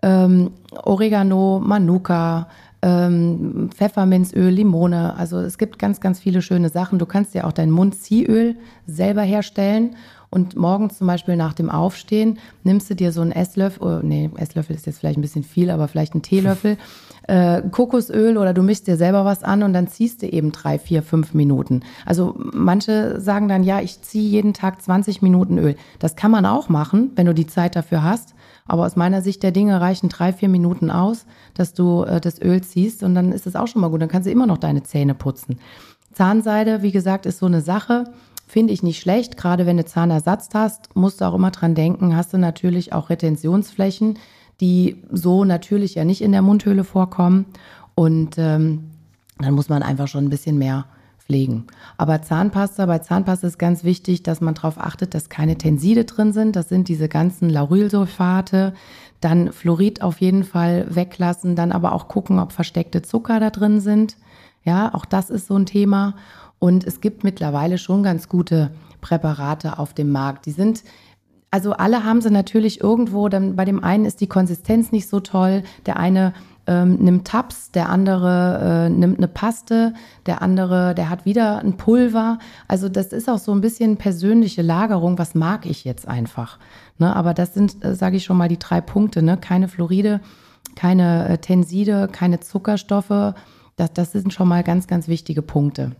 Ähm, Oregano, Manuka, ähm, Pfefferminzöl, Limone. Also es gibt ganz, ganz viele schöne Sachen. Du kannst dir auch dein Mundziehöl selber herstellen. Und morgens zum Beispiel nach dem Aufstehen nimmst du dir so einen Esslöffel, oh, nee, Esslöffel ist jetzt vielleicht ein bisschen viel, aber vielleicht einen Teelöffel, äh, Kokosöl oder du mischst dir selber was an und dann ziehst du eben drei, vier, fünf Minuten. Also manche sagen dann, ja, ich ziehe jeden Tag 20 Minuten Öl. Das kann man auch machen, wenn du die Zeit dafür hast. Aber aus meiner Sicht der Dinge reichen drei, vier Minuten aus, dass du äh, das Öl ziehst und dann ist es auch schon mal gut. Dann kannst du immer noch deine Zähne putzen. Zahnseide, wie gesagt, ist so eine Sache. Finde ich nicht schlecht. Gerade wenn du Zahnersatz hast, musst du auch immer dran denken, hast du natürlich auch Retentionsflächen, die so natürlich ja nicht in der Mundhöhle vorkommen. Und ähm, dann muss man einfach schon ein bisschen mehr pflegen. Aber Zahnpasta, bei Zahnpasta ist ganz wichtig, dass man darauf achtet, dass keine Tenside drin sind. Das sind diese ganzen Laurylsulfate. Dann Fluorid auf jeden Fall weglassen, dann aber auch gucken, ob versteckte Zucker da drin sind. Ja, auch das ist so ein Thema. Und es gibt mittlerweile schon ganz gute Präparate auf dem Markt. Die sind also alle haben sie natürlich irgendwo, dann bei dem einen ist die Konsistenz nicht so toll, der eine ähm, nimmt Tabs, der andere äh, nimmt eine Paste, der andere, der hat wieder ein Pulver. Also das ist auch so ein bisschen persönliche Lagerung, was mag ich jetzt einfach. Ne? Aber das sind, äh, sage ich schon mal, die drei Punkte. Ne? Keine Fluoride, keine äh, Tenside, keine Zuckerstoffe. Das, das sind schon mal ganz, ganz wichtige Punkte.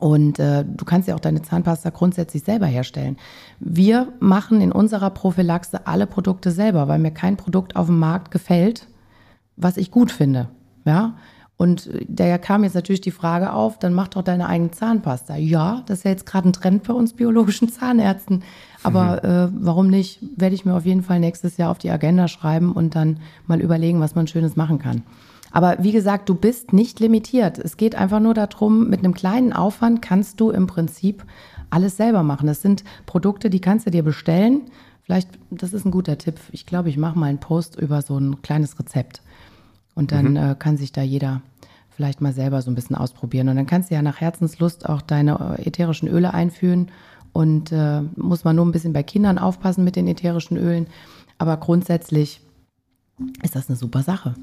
Und äh, du kannst ja auch deine Zahnpasta grundsätzlich selber herstellen. Wir machen in unserer Prophylaxe alle Produkte selber, weil mir kein Produkt auf dem Markt gefällt, was ich gut finde. Ja. Und da kam jetzt natürlich die Frage auf, dann mach doch deine eigene Zahnpasta. Ja, das ist ja jetzt gerade ein Trend bei uns biologischen Zahnärzten. Aber mhm. äh, warum nicht? Werde ich mir auf jeden Fall nächstes Jahr auf die Agenda schreiben und dann mal überlegen, was man Schönes machen kann. Aber wie gesagt, du bist nicht limitiert. Es geht einfach nur darum, mit einem kleinen Aufwand kannst du im Prinzip alles selber machen. Das sind Produkte, die kannst du dir bestellen. Vielleicht, das ist ein guter Tipp. Ich glaube, ich mache mal einen Post über so ein kleines Rezept. Und dann mhm. äh, kann sich da jeder vielleicht mal selber so ein bisschen ausprobieren. Und dann kannst du ja nach Herzenslust auch deine äh, ätherischen Öle einführen. Und äh, muss man nur ein bisschen bei Kindern aufpassen mit den ätherischen Ölen. Aber grundsätzlich ist das eine super Sache.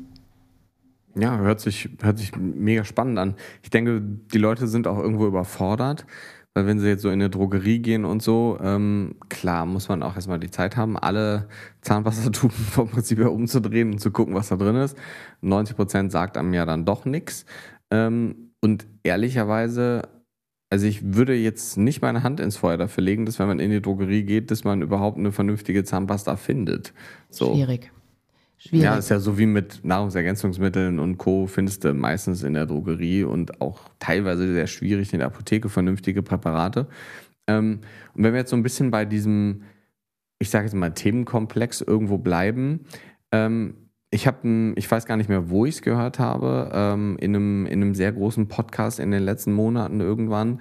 Ja, hört sich, hört sich mega spannend an. Ich denke, die Leute sind auch irgendwo überfordert, weil wenn sie jetzt so in eine Drogerie gehen und so, ähm, klar muss man auch erstmal die Zeit haben, alle Zahnpastatuben vom Prinzip her umzudrehen und zu gucken, was da drin ist. 90 Prozent sagt einem ja dann doch nichts. Ähm, und ehrlicherweise, also ich würde jetzt nicht meine Hand ins Feuer dafür legen, dass wenn man in die Drogerie geht, dass man überhaupt eine vernünftige Zahnpasta findet. So. Schwierig. Schwierig. Ja, ist ja so wie mit Nahrungsergänzungsmitteln und Co. findest du meistens in der Drogerie und auch teilweise sehr schwierig in der Apotheke vernünftige Präparate. Ähm, und wenn wir jetzt so ein bisschen bei diesem, ich sage jetzt mal, Themenkomplex irgendwo bleiben, ähm, ich habe, ich weiß gar nicht mehr, wo ich es gehört habe, ähm, in, einem, in einem sehr großen Podcast in den letzten Monaten irgendwann,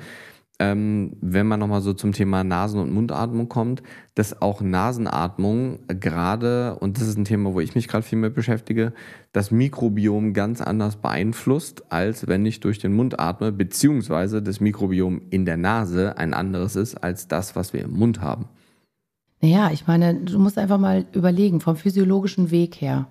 ähm, wenn man nochmal so zum Thema Nasen- und Mundatmung kommt, dass auch Nasenatmung gerade, und das ist ein Thema, wo ich mich gerade viel mit beschäftige, das Mikrobiom ganz anders beeinflusst, als wenn ich durch den Mund atme, beziehungsweise das Mikrobiom in der Nase ein anderes ist als das, was wir im Mund haben. Naja, ich meine, du musst einfach mal überlegen, vom physiologischen Weg her.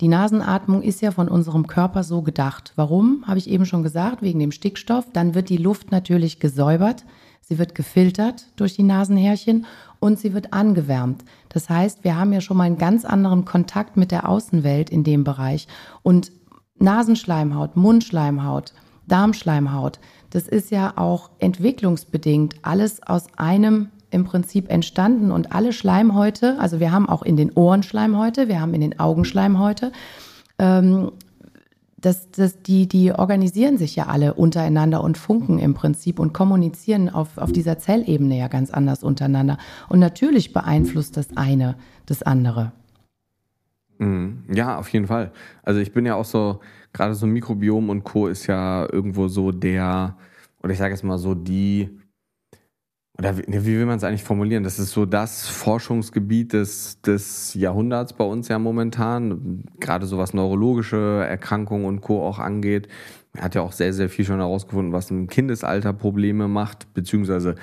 Die Nasenatmung ist ja von unserem Körper so gedacht. Warum? Habe ich eben schon gesagt, wegen dem Stickstoff. Dann wird die Luft natürlich gesäubert, sie wird gefiltert durch die Nasenhärchen und sie wird angewärmt. Das heißt, wir haben ja schon mal einen ganz anderen Kontakt mit der Außenwelt in dem Bereich. Und Nasenschleimhaut, Mundschleimhaut, Darmschleimhaut, das ist ja auch entwicklungsbedingt alles aus einem im Prinzip entstanden und alle Schleimhäute, also wir haben auch in den Ohren Schleimhäute, wir haben in den Augen Schleimhäute, ähm, das, das, die, die organisieren sich ja alle untereinander und funken im Prinzip und kommunizieren auf, auf dieser Zellebene ja ganz anders untereinander. Und natürlich beeinflusst das eine das andere. Mhm. Ja, auf jeden Fall. Also ich bin ja auch so, gerade so Mikrobiom und Co. ist ja irgendwo so der, oder ich sage jetzt mal so die oder wie, wie will man es eigentlich formulieren? Das ist so das Forschungsgebiet des, des Jahrhunderts bei uns ja momentan, gerade so was neurologische Erkrankungen und Co. auch angeht. Er hat ja auch sehr, sehr viel schon herausgefunden, was im Kindesalter Probleme macht, beziehungsweise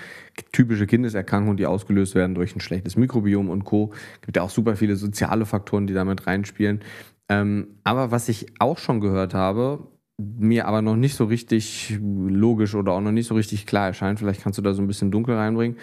typische Kindeserkrankungen, die ausgelöst werden durch ein schlechtes Mikrobiom und Co. Gibt ja auch super viele soziale Faktoren, die damit reinspielen. Ähm, aber was ich auch schon gehört habe, mir aber noch nicht so richtig logisch oder auch noch nicht so richtig klar erscheint, vielleicht kannst du da so ein bisschen dunkel reinbringen,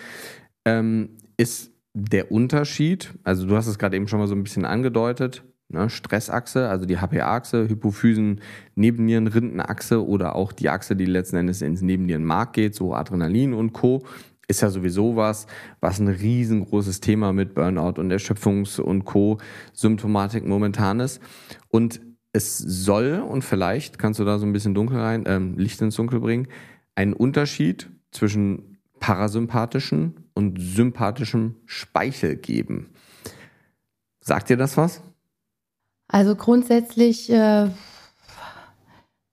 ähm, ist der Unterschied, also du hast es gerade eben schon mal so ein bisschen angedeutet, ne, Stressachse, also die HPA-Achse, Hypophysen, Nebennierenrindenachse oder auch die Achse, die letzten Endes ins Nebennierenmark geht, so Adrenalin und Co., ist ja sowieso was, was ein riesengroßes Thema mit Burnout und Erschöpfungs- und Co-Symptomatik momentan ist. Und es soll, und vielleicht kannst du da so ein bisschen dunkel rein, ähm, Licht ins Dunkel bringen, einen Unterschied zwischen parasympathischen und sympathischem Speichel geben. Sagt dir das was? Also grundsätzlich, äh,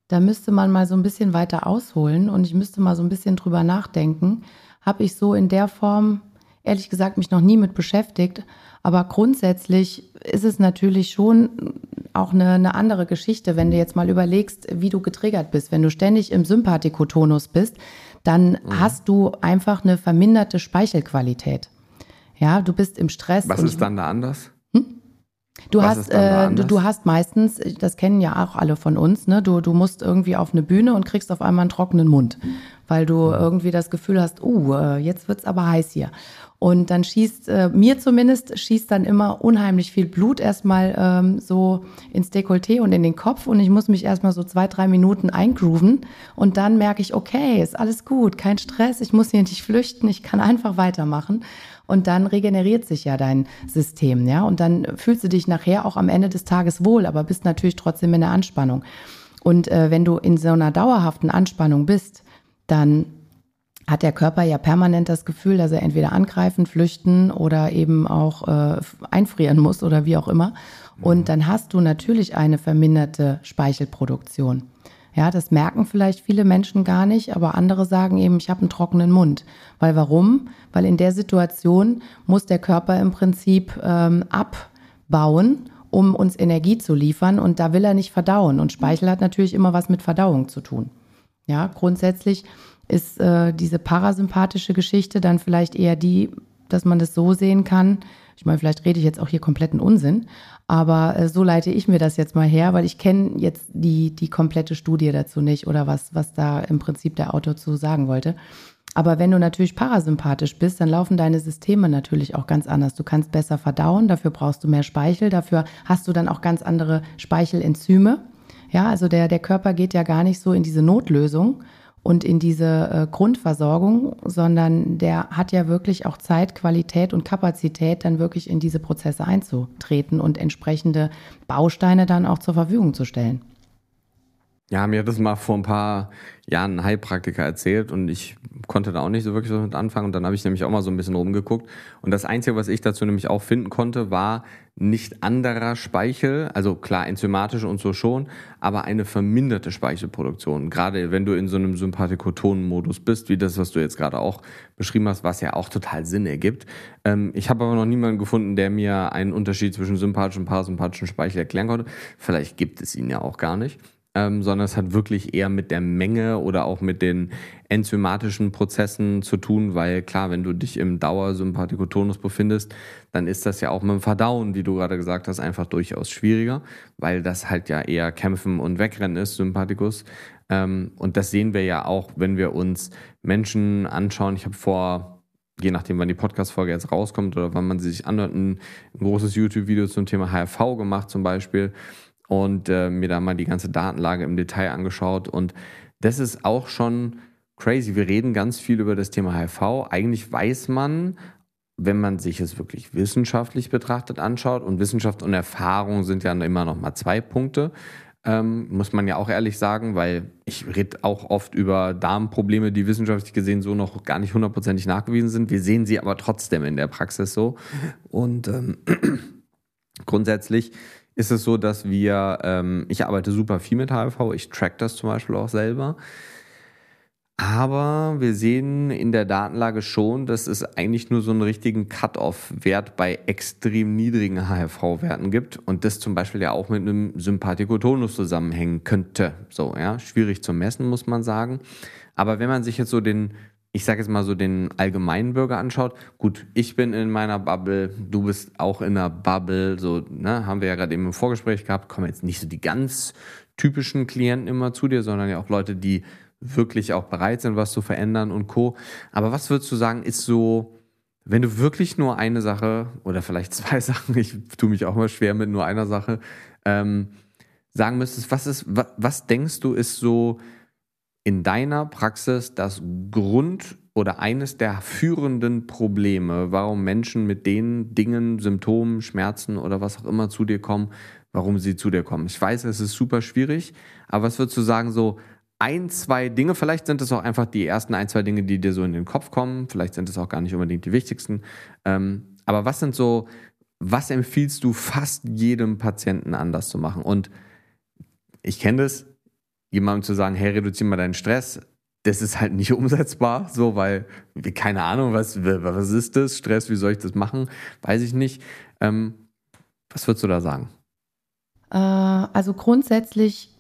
da müsste man mal so ein bisschen weiter ausholen und ich müsste mal so ein bisschen drüber nachdenken. Habe ich so in der Form, ehrlich gesagt, mich noch nie mit beschäftigt. Aber grundsätzlich ist es natürlich schon auch eine, eine andere Geschichte, wenn du jetzt mal überlegst, wie du getriggert bist. Wenn du ständig im Sympathikotonus bist, dann mhm. hast du einfach eine verminderte Speichelqualität. Ja, du bist im Stress. Was ist dann da anders? Du hast, äh, du, du, hast meistens, das kennen ja auch alle von uns, ne? Du, du musst irgendwie auf eine Bühne und kriegst auf einmal einen trockenen Mund, weil du irgendwie das Gefühl hast, uh, jetzt wird's aber heiß hier. Und dann schießt, äh, mir zumindest, schießt dann immer unheimlich viel Blut erstmal ähm, so ins Dekolleté und in den Kopf. Und ich muss mich erstmal so zwei, drei Minuten eingrooven. Und dann merke ich, okay, ist alles gut, kein Stress, ich muss hier nicht flüchten, ich kann einfach weitermachen. Und dann regeneriert sich ja dein System, ja. Und dann fühlst du dich nachher auch am Ende des Tages wohl, aber bist natürlich trotzdem in der Anspannung. Und äh, wenn du in so einer dauerhaften Anspannung bist, dann hat der Körper ja permanent das Gefühl, dass er entweder angreifen, flüchten oder eben auch äh, einfrieren muss oder wie auch immer. Und mhm. dann hast du natürlich eine verminderte Speichelproduktion. Ja, das merken vielleicht viele Menschen gar nicht, aber andere sagen eben, ich habe einen trockenen Mund. Weil warum? Weil in der Situation muss der Körper im Prinzip ähm, abbauen, um uns Energie zu liefern und da will er nicht verdauen. Und Speichel hat natürlich immer was mit Verdauung zu tun. Ja, grundsätzlich ist äh, diese parasympathische Geschichte dann vielleicht eher die, dass man das so sehen kann. Ich meine, vielleicht rede ich jetzt auch hier kompletten Unsinn, aber äh, so leite ich mir das jetzt mal her, weil ich kenne jetzt die, die komplette Studie dazu nicht oder was, was da im Prinzip der Autor zu sagen wollte. Aber wenn du natürlich parasympathisch bist, dann laufen deine Systeme natürlich auch ganz anders. Du kannst besser verdauen, dafür brauchst du mehr Speichel, dafür hast du dann auch ganz andere Speichelenzyme. Ja, also der, der Körper geht ja gar nicht so in diese Notlösung, und in diese äh, Grundversorgung, sondern der hat ja wirklich auch Zeit, Qualität und Kapazität, dann wirklich in diese Prozesse einzutreten und entsprechende Bausteine dann auch zur Verfügung zu stellen. Ja, mir hat das mal vor ein paar Jahren ein Heilpraktiker erzählt und ich konnte da auch nicht so wirklich so mit anfangen. Und dann habe ich nämlich auch mal so ein bisschen rumgeguckt. Und das Einzige, was ich dazu nämlich auch finden konnte, war nicht anderer Speichel, also klar enzymatisch und so schon, aber eine verminderte Speichelproduktion. Gerade wenn du in so einem Sympathikotonen-Modus bist, wie das, was du jetzt gerade auch beschrieben hast, was ja auch total Sinn ergibt. Ähm, ich habe aber noch niemanden gefunden, der mir einen Unterschied zwischen sympathischen und parasympathischen Speichel erklären konnte. Vielleicht gibt es ihn ja auch gar nicht ähm, sondern es hat wirklich eher mit der Menge oder auch mit den enzymatischen Prozessen zu tun, weil klar, wenn du dich im Dauersympathikotonus befindest, dann ist das ja auch mit dem Verdauen, wie du gerade gesagt hast, einfach durchaus schwieriger, weil das halt ja eher Kämpfen und Wegrennen ist, Sympathikus. Ähm, und das sehen wir ja auch, wenn wir uns Menschen anschauen. Ich habe vor je nachdem, wann die Podcast-Folge jetzt rauskommt oder wann man sie sich anhört, ein, großes YouTube-Video zum Thema HIV gemacht zum Beispiel und äh, mir da mal die ganze Datenlage im Detail angeschaut. Und das ist auch schon crazy. Wir reden ganz viel über das Thema HIV. Eigentlich weiß man, wenn man sich es wirklich wissenschaftlich betrachtet anschaut, und Wissenschaft und Erfahrung sind ja immer noch mal zwei Punkte, ähm, muss man ja auch ehrlich sagen, weil ich rede auch oft über Darmprobleme, die wissenschaftlich gesehen so noch gar nicht hundertprozentig nachgewiesen sind. Wir sehen sie aber trotzdem in der Praxis so. Und ähm, grundsätzlich ist es so, dass wir, ähm, ich arbeite super viel mit HIV, ich track das zum Beispiel auch selber. Aber wir sehen in der Datenlage schon, dass es eigentlich nur so einen richtigen Cut-off-Wert bei extrem niedrigen HIV-Werten gibt und das zum Beispiel ja auch mit einem Sympathikotonus zusammenhängen könnte. So, ja, schwierig zu messen, muss man sagen. Aber wenn man sich jetzt so den ich sage jetzt mal so den allgemeinen Bürger anschaut, gut, ich bin in meiner Bubble, du bist auch in der Bubble, so, ne, haben wir ja gerade eben im Vorgespräch gehabt, kommen jetzt nicht so die ganz typischen Klienten immer zu dir, sondern ja auch Leute, die wirklich auch bereit sind, was zu verändern und Co. Aber was würdest du sagen, ist so, wenn du wirklich nur eine Sache oder vielleicht zwei Sachen, ich tue mich auch mal schwer mit nur einer Sache, ähm, sagen müsstest, was ist, was, was denkst du, ist so in deiner Praxis das Grund oder eines der führenden Probleme, warum Menschen mit den Dingen, Symptomen, Schmerzen oder was auch immer zu dir kommen, warum sie zu dir kommen? Ich weiß, es ist super schwierig, aber was würdest du sagen, so ein, zwei Dinge, vielleicht sind es auch einfach die ersten ein, zwei Dinge, die dir so in den Kopf kommen, vielleicht sind es auch gar nicht unbedingt die wichtigsten, ähm, aber was sind so, was empfiehlst du fast jedem Patienten anders zu machen? Und ich kenne das, jemandem zu sagen, hey, reduziere mal deinen Stress, das ist halt nicht umsetzbar, so, weil, keine Ahnung, was, was ist das? Stress, wie soll ich das machen? Weiß ich nicht. Ähm, was würdest du da sagen? Äh, also grundsätzlich,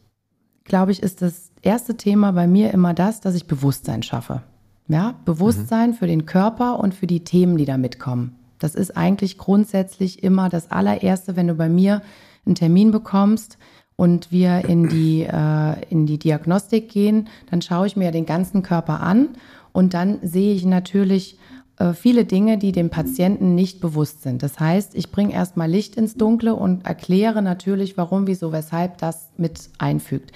glaube ich, ist das erste Thema bei mir immer das, dass ich Bewusstsein schaffe. Ja, Bewusstsein mhm. für den Körper und für die Themen, die da mitkommen. Das ist eigentlich grundsätzlich immer das allererste, wenn du bei mir einen Termin bekommst und wir in die, äh, in die Diagnostik gehen, dann schaue ich mir den ganzen Körper an und dann sehe ich natürlich viele Dinge, die dem Patienten nicht bewusst sind. Das heißt, ich bringe erstmal Licht ins Dunkle und erkläre natürlich, warum, wieso, weshalb das mit einfügt.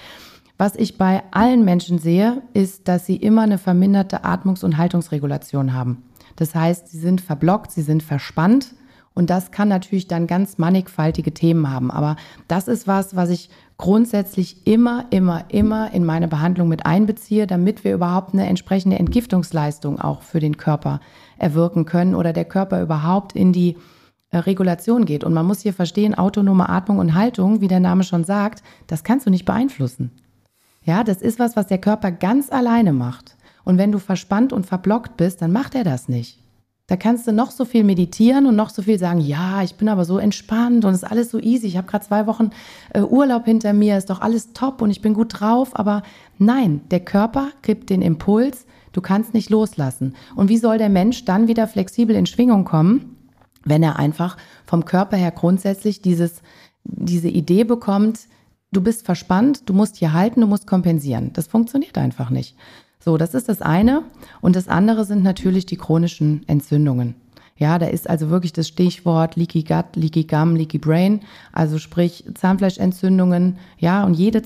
Was ich bei allen Menschen sehe, ist, dass sie immer eine verminderte Atmungs- und Haltungsregulation haben. Das heißt, sie sind verblockt, sie sind verspannt und das kann natürlich dann ganz mannigfaltige Themen haben. Aber das ist was, was ich grundsätzlich immer, immer, immer in meine Behandlung mit einbeziehe, damit wir überhaupt eine entsprechende Entgiftungsleistung auch für den Körper erwirken können oder der Körper überhaupt in die äh, Regulation geht. Und man muss hier verstehen, autonome Atmung und Haltung, wie der Name schon sagt, das kannst du nicht beeinflussen. Ja, das ist was, was der Körper ganz alleine macht. Und wenn du verspannt und verblockt bist, dann macht er das nicht. Da kannst du noch so viel meditieren und noch so viel sagen, ja, ich bin aber so entspannt und es ist alles so easy. Ich habe gerade zwei Wochen äh, Urlaub hinter mir, ist doch alles top und ich bin gut drauf. Aber nein, der Körper gibt den Impuls, du kannst nicht loslassen. Und wie soll der Mensch dann wieder flexibel in Schwingung kommen, wenn er einfach vom Körper her grundsätzlich dieses, diese Idee bekommt, du bist verspannt, du musst hier halten, du musst kompensieren. Das funktioniert einfach nicht. So, das ist das eine. Und das andere sind natürlich die chronischen Entzündungen. Ja, da ist also wirklich das Stichwort Leaky Gut, Leaky Gum, Leaky Brain, also sprich Zahnfleischentzündungen. Ja, und jede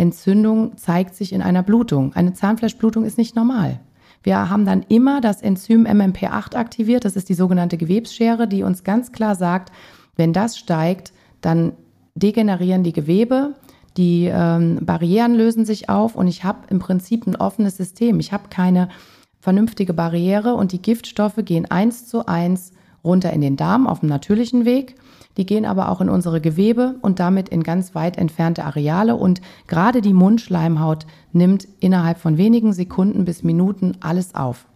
Zahnfleischentzündung zeigt sich in einer Blutung. Eine Zahnfleischblutung ist nicht normal. Wir haben dann immer das Enzym MMP8 aktiviert. Das ist die sogenannte Gewebsschere, die uns ganz klar sagt, wenn das steigt, dann degenerieren die Gewebe, die ähm, Barrieren lösen sich auf und ich habe im Prinzip ein offenes System. Ich habe keine vernünftige Barriere und die Giftstoffe gehen eins zu eins runter in den Darm auf dem natürlichen Weg. Die gehen aber auch in unsere Gewebe und damit in ganz weit entfernte Areale. Und gerade die Mundschleimhaut nimmt innerhalb von wenigen Sekunden bis Minuten alles auf.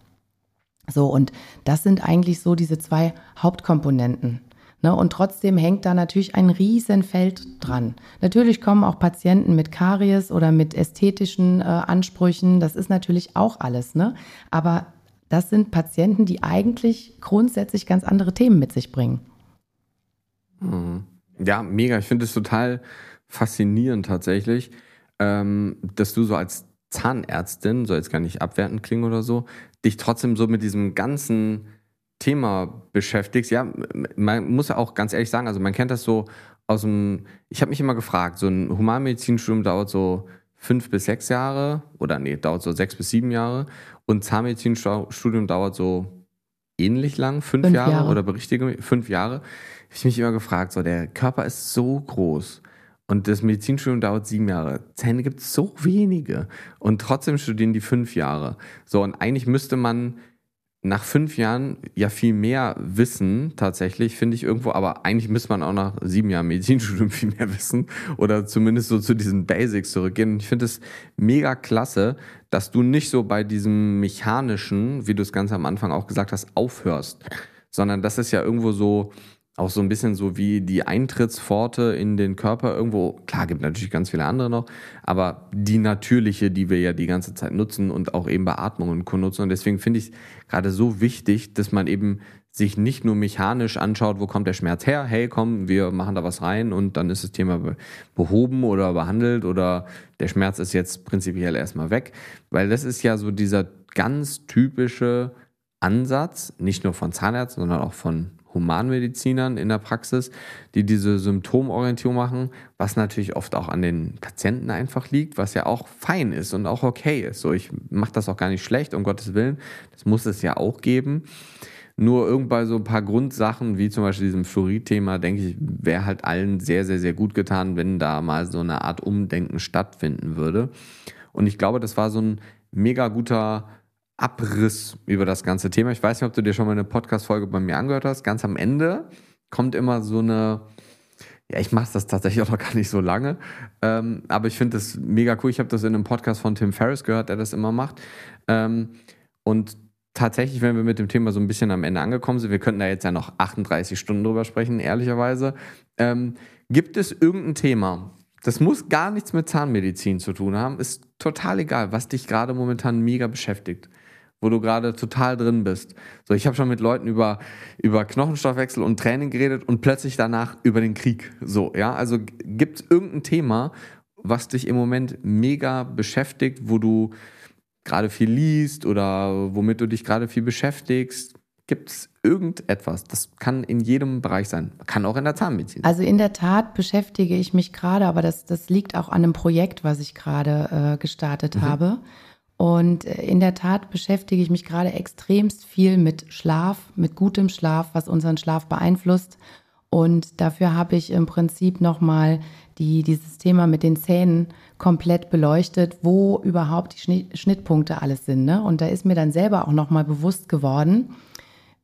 So, und das sind eigentlich so diese zwei Hauptkomponenten. Ne? Und trotzdem hängt da natürlich ein Riesenfeld dran. Natürlich kommen auch Patienten mit Karies oder mit ästhetischen äh, Ansprüchen. Das ist natürlich auch alles. Ne? Aber das sind Patienten, die eigentlich grundsätzlich ganz andere Themen mit sich bringen. Mhm. Ja, mega. Ich finde es total faszinierend tatsächlich, ähm, dass du so als Zahnärztin, soll jetzt gar nicht abwertend klingen oder so, dich trotzdem so mit diesem ganzen Thema beschäftigst, ja, man muss ja auch ganz ehrlich sagen, also man kennt das so aus dem, ich habe mich immer gefragt, so ein Humanmedizinstudium dauert so fünf bis sechs Jahre oder nee, dauert so sechs bis sieben Jahre und Zahnmedizinstudium dauert so ähnlich lang, fünf, fünf Jahre, Jahre, oder berichtige fünf Jahre. Ich mich immer gefragt, so der Körper ist so groß und das Medizinstudium dauert sieben Jahre. Zähne gibt es so wenige und trotzdem studieren die fünf Jahre. So und eigentlich müsste man nach fünf Jahren ja viel mehr wissen, tatsächlich, finde ich irgendwo, aber eigentlich müsste man auch nach sieben Jahren Medizinstudium viel mehr wissen oder zumindest so zu diesen Basics zurückgehen. Und ich finde es mega klasse, dass du nicht so bei diesem mechanischen, wie du es ganz am Anfang auch gesagt hast, aufhörst, sondern das ist ja irgendwo so, auch so ein bisschen so wie die Eintrittspforte in den Körper irgendwo. Klar, gibt natürlich ganz viele andere noch, aber die natürliche, die wir ja die ganze Zeit nutzen und auch eben bei Co. nutzen. Und deswegen finde ich es gerade so wichtig, dass man eben sich nicht nur mechanisch anschaut, wo kommt der Schmerz her, hey, komm, wir machen da was rein und dann ist das Thema behoben oder behandelt oder der Schmerz ist jetzt prinzipiell erstmal weg, weil das ist ja so dieser ganz typische Ansatz, nicht nur von Zahnärzten, sondern auch von Humanmedizinern in der Praxis, die diese Symptomorientierung machen, was natürlich oft auch an den Patienten einfach liegt, was ja auch fein ist und auch okay ist. So, ich mache das auch gar nicht schlecht, um Gottes Willen. Das muss es ja auch geben. Nur irgendwann so ein paar Grundsachen, wie zum Beispiel diesem Fluorid-Thema, denke ich, wäre halt allen sehr, sehr, sehr gut getan, wenn da mal so eine Art Umdenken stattfinden würde. Und ich glaube, das war so ein mega guter Abriss über das ganze Thema. Ich weiß nicht, ob du dir schon mal eine Podcast-Folge bei mir angehört hast. Ganz am Ende kommt immer so eine, ja, ich mache das tatsächlich auch noch gar nicht so lange, ähm, aber ich finde das mega cool. Ich habe das in einem Podcast von Tim Ferriss gehört, der das immer macht. Ähm, und tatsächlich, wenn wir mit dem Thema so ein bisschen am Ende angekommen sind, wir könnten da jetzt ja noch 38 Stunden drüber sprechen, ehrlicherweise. Ähm, gibt es irgendein Thema, das muss gar nichts mit Zahnmedizin zu tun haben, ist total egal, was dich gerade momentan mega beschäftigt wo du gerade total drin bist. So, ich habe schon mit Leuten über, über Knochenstoffwechsel und Training geredet und plötzlich danach über den Krieg. So, ja, also gibt es irgendein Thema, was dich im Moment mega beschäftigt, wo du gerade viel liest oder womit du dich gerade viel beschäftigst? Gibt es irgendetwas? Das kann in jedem Bereich sein. Kann auch in der Zahnmedizin. Also in der Tat beschäftige ich mich gerade, aber das, das liegt auch an einem Projekt, was ich gerade äh, gestartet mhm. habe. Und äh, in der Tat beschäftige ich mich gerade extremst viel mit Schlaf, mit gutem Schlaf, was unseren Schlaf beeinflusst. Und dafür habe ich im Prinzip nochmal die, dieses Thema mit den Zähnen komplett beleuchtet, wo überhaupt die Schnittpunkte alles sind. Ne? Und da ist mir dann selber auch nochmal bewusst geworden,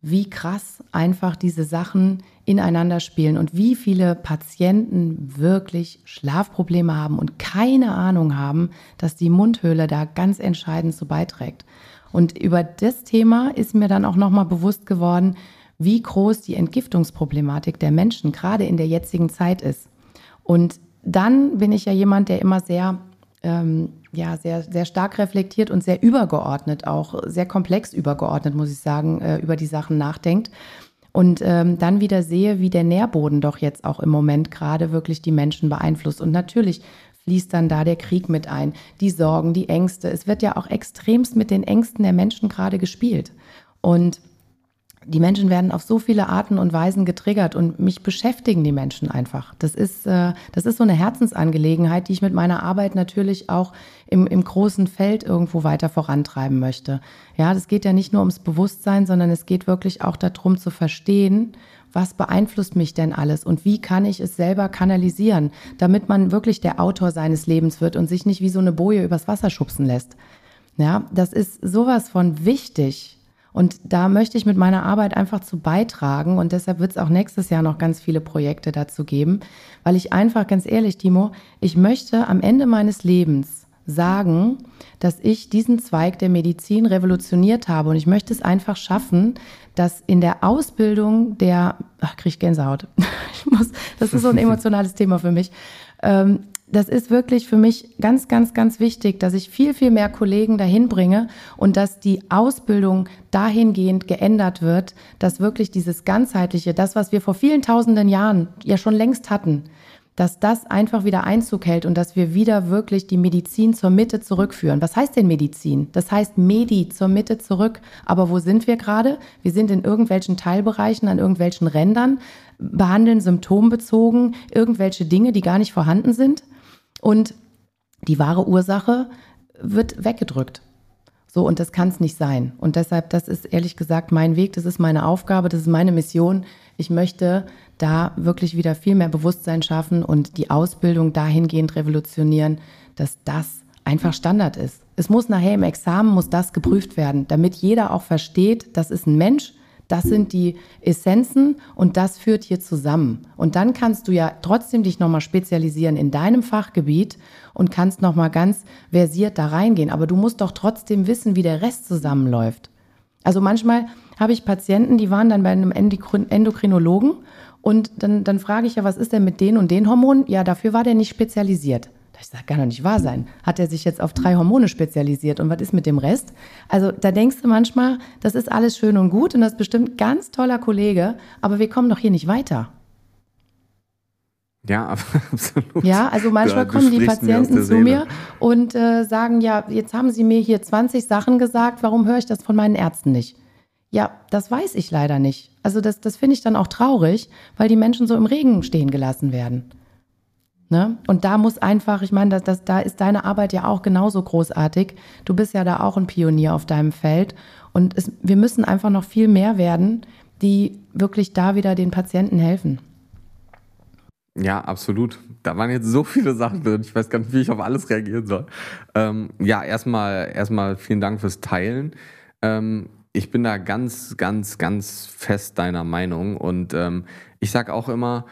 wie krass einfach diese Sachen ineinander spielen und wie viele Patienten wirklich Schlafprobleme haben und keine Ahnung haben, dass die Mundhöhle da ganz entscheidend zu beiträgt. Und über das Thema ist mir dann auch nochmal bewusst geworden, wie groß die Entgiftungsproblematik der Menschen gerade in der jetzigen Zeit ist. Und dann bin ich ja jemand, der immer sehr ähm, ja, sehr, sehr stark reflektiert und sehr übergeordnet, auch sehr komplex übergeordnet, muss ich sagen, äh, über die Sachen nachdenkt. Und ähm, dann wieder sehe, wie der Nährboden doch jetzt auch im Moment gerade wirklich die Menschen beeinflusst. Und natürlich fließt dann da der Krieg mit ein, die Sorgen, die Ängste. Es wird ja auch extremst mit den Ängsten der Menschen gerade gespielt. Und die Menschen werden auf so viele Arten und Weisen getriggert und mich beschäftigen die Menschen einfach. Das ist, äh, das ist so eine Herzensangelegenheit, die ich mit meiner Arbeit natürlich auch im, im großen Feld irgendwo weiter vorantreiben möchte. Ja, das geht ja nicht nur ums Bewusstsein, sondern es geht wirklich auch darum zu verstehen, was beeinflusst mich denn alles und wie kann ich es selber kanalisieren, damit man wirklich der Autor seines Lebens wird und sich nicht wie so eine Boje übers Wasser schubsen lässt. Ja, das ist sowas von wichtig und da möchte ich mit meiner Arbeit einfach zu beitragen. Und deshalb wird es auch nächstes Jahr noch ganz viele Projekte dazu geben, weil ich einfach, ganz ehrlich, Timo, ich möchte am Ende meines Lebens sagen, dass ich diesen Zweig der Medizin revolutioniert habe. Und ich möchte es einfach schaffen, dass in der Ausbildung der, ach, krieg ich Gänsehaut. Ich muss, das ist so ein emotionales Thema für mich. Ähm, das ist wirklich für mich ganz, ganz, ganz wichtig, dass ich viel, viel mehr Kollegen dahin bringe und dass die Ausbildung dahingehend geändert wird, dass wirklich dieses ganzheitliche, das, was wir vor vielen tausenden Jahren ja schon längst hatten, dass das einfach wieder Einzug hält und dass wir wieder wirklich die Medizin zur Mitte zurückführen. Was heißt denn Medizin? Das heißt Medi zur Mitte zurück. Aber wo sind wir gerade? Wir sind in irgendwelchen Teilbereichen, an irgendwelchen Rändern, behandeln symptombezogen irgendwelche Dinge, die gar nicht vorhanden sind. Und die wahre Ursache wird weggedrückt. So, und das kann es nicht sein. Und deshalb, das ist ehrlich gesagt mein Weg, das ist meine Aufgabe, das ist meine Mission. Ich möchte da wirklich wieder viel mehr Bewusstsein schaffen und die Ausbildung dahingehend revolutionieren, dass das einfach Standard ist. Es muss nachher im Examen, muss das geprüft werden, damit jeder auch versteht, das ist ein Mensch, das sind die Essenzen und das führt hier zusammen. Und dann kannst du ja trotzdem dich nochmal spezialisieren in deinem Fachgebiet und kannst nochmal ganz versiert da reingehen. Aber du musst doch trotzdem wissen, wie der Rest zusammenläuft. Also manchmal habe ich Patienten, die waren dann bei einem Endokrinologen und dann, dann frage ich ja, was ist denn mit den und den Hormonen? Ja, dafür war der nicht spezialisiert. Ich sage, kann doch nicht wahr sein. Hat er sich jetzt auf drei Hormone spezialisiert und was ist mit dem Rest? Also da denkst du manchmal, das ist alles schön und gut und das ist bestimmt ganz toller Kollege, aber wir kommen doch hier nicht weiter. Ja, absolut. Ja, also manchmal ja, kommen die Patienten mir zu mir und äh, sagen, ja, jetzt haben Sie mir hier 20 Sachen gesagt, warum höre ich das von meinen Ärzten nicht? Ja, das weiß ich leider nicht. Also das, das finde ich dann auch traurig, weil die Menschen so im Regen stehen gelassen werden. Ne? Und da muss einfach, ich meine, das, das, da ist deine Arbeit ja auch genauso großartig. Du bist ja da auch ein Pionier auf deinem Feld. Und es, wir müssen einfach noch viel mehr werden, die wirklich da wieder den Patienten helfen. Ja, absolut. Da waren jetzt so viele Sachen drin. Ich weiß gar nicht, wie ich auf alles reagieren soll. Ähm, ja, erstmal, erstmal vielen Dank fürs Teilen. Ähm, ich bin da ganz, ganz, ganz fest deiner Meinung. Und ähm, ich sage auch immer,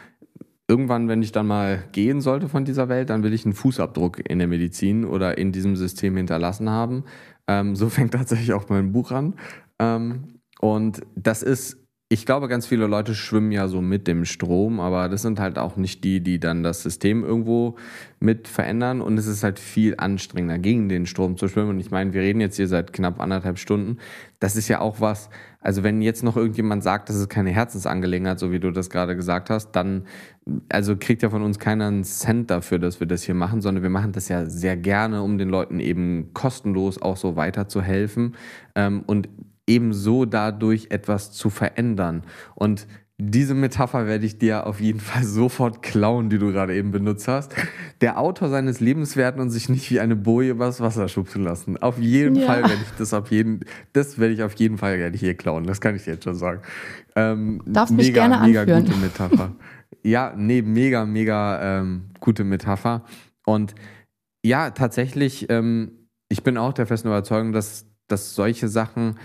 irgendwann, wenn ich dann mal gehen sollte von dieser Welt, dann will ich einen Fußabdruck in der Medizin oder in diesem System hinterlassen haben. Ähm, so fängt tatsächlich auch mein Buch an. Ähm, und das ist ich glaube, ganz viele Leute schwimmen ja so mit dem Strom, aber das sind halt auch nicht die, die dann das System irgendwo mit verändern. Und es ist halt viel anstrengender, gegen den Strom zu schwimmen. Und ich meine, wir reden jetzt hier seit knapp anderthalb Stunden. Das ist ja auch was, also wenn jetzt noch irgendjemand sagt, das ist keine Herzensangelegenheit, so wie du das gerade gesagt hast, dann, also kriegt ja von uns keiner einen Cent dafür, dass wir das hier machen, sondern wir machen das ja sehr gerne, um den Leuten eben kostenlos auch so weiterzuhelfen. Ähm, ebenso dadurch etwas zu verändern. Und diese Metapher werde ich dir auf jeden Fall sofort klauen, die du gerade eben benutzt hast. Der Autor seines Lebens werden und sich nicht wie eine Boje übers Wasser schubsen lassen. Auf jeden ja. Fall werde ich das auf jeden, das werde ich auf jeden Fall ich hier klauen. Das kann ich dir jetzt schon sagen. Ähm, Darfst mega, mich gerne mega anführen. gute Metapher. ja, nee, mega, mega ähm, gute Metapher. Und ja, tatsächlich, ähm, ich bin auch der festen Überzeugung, dass, dass solche Sachen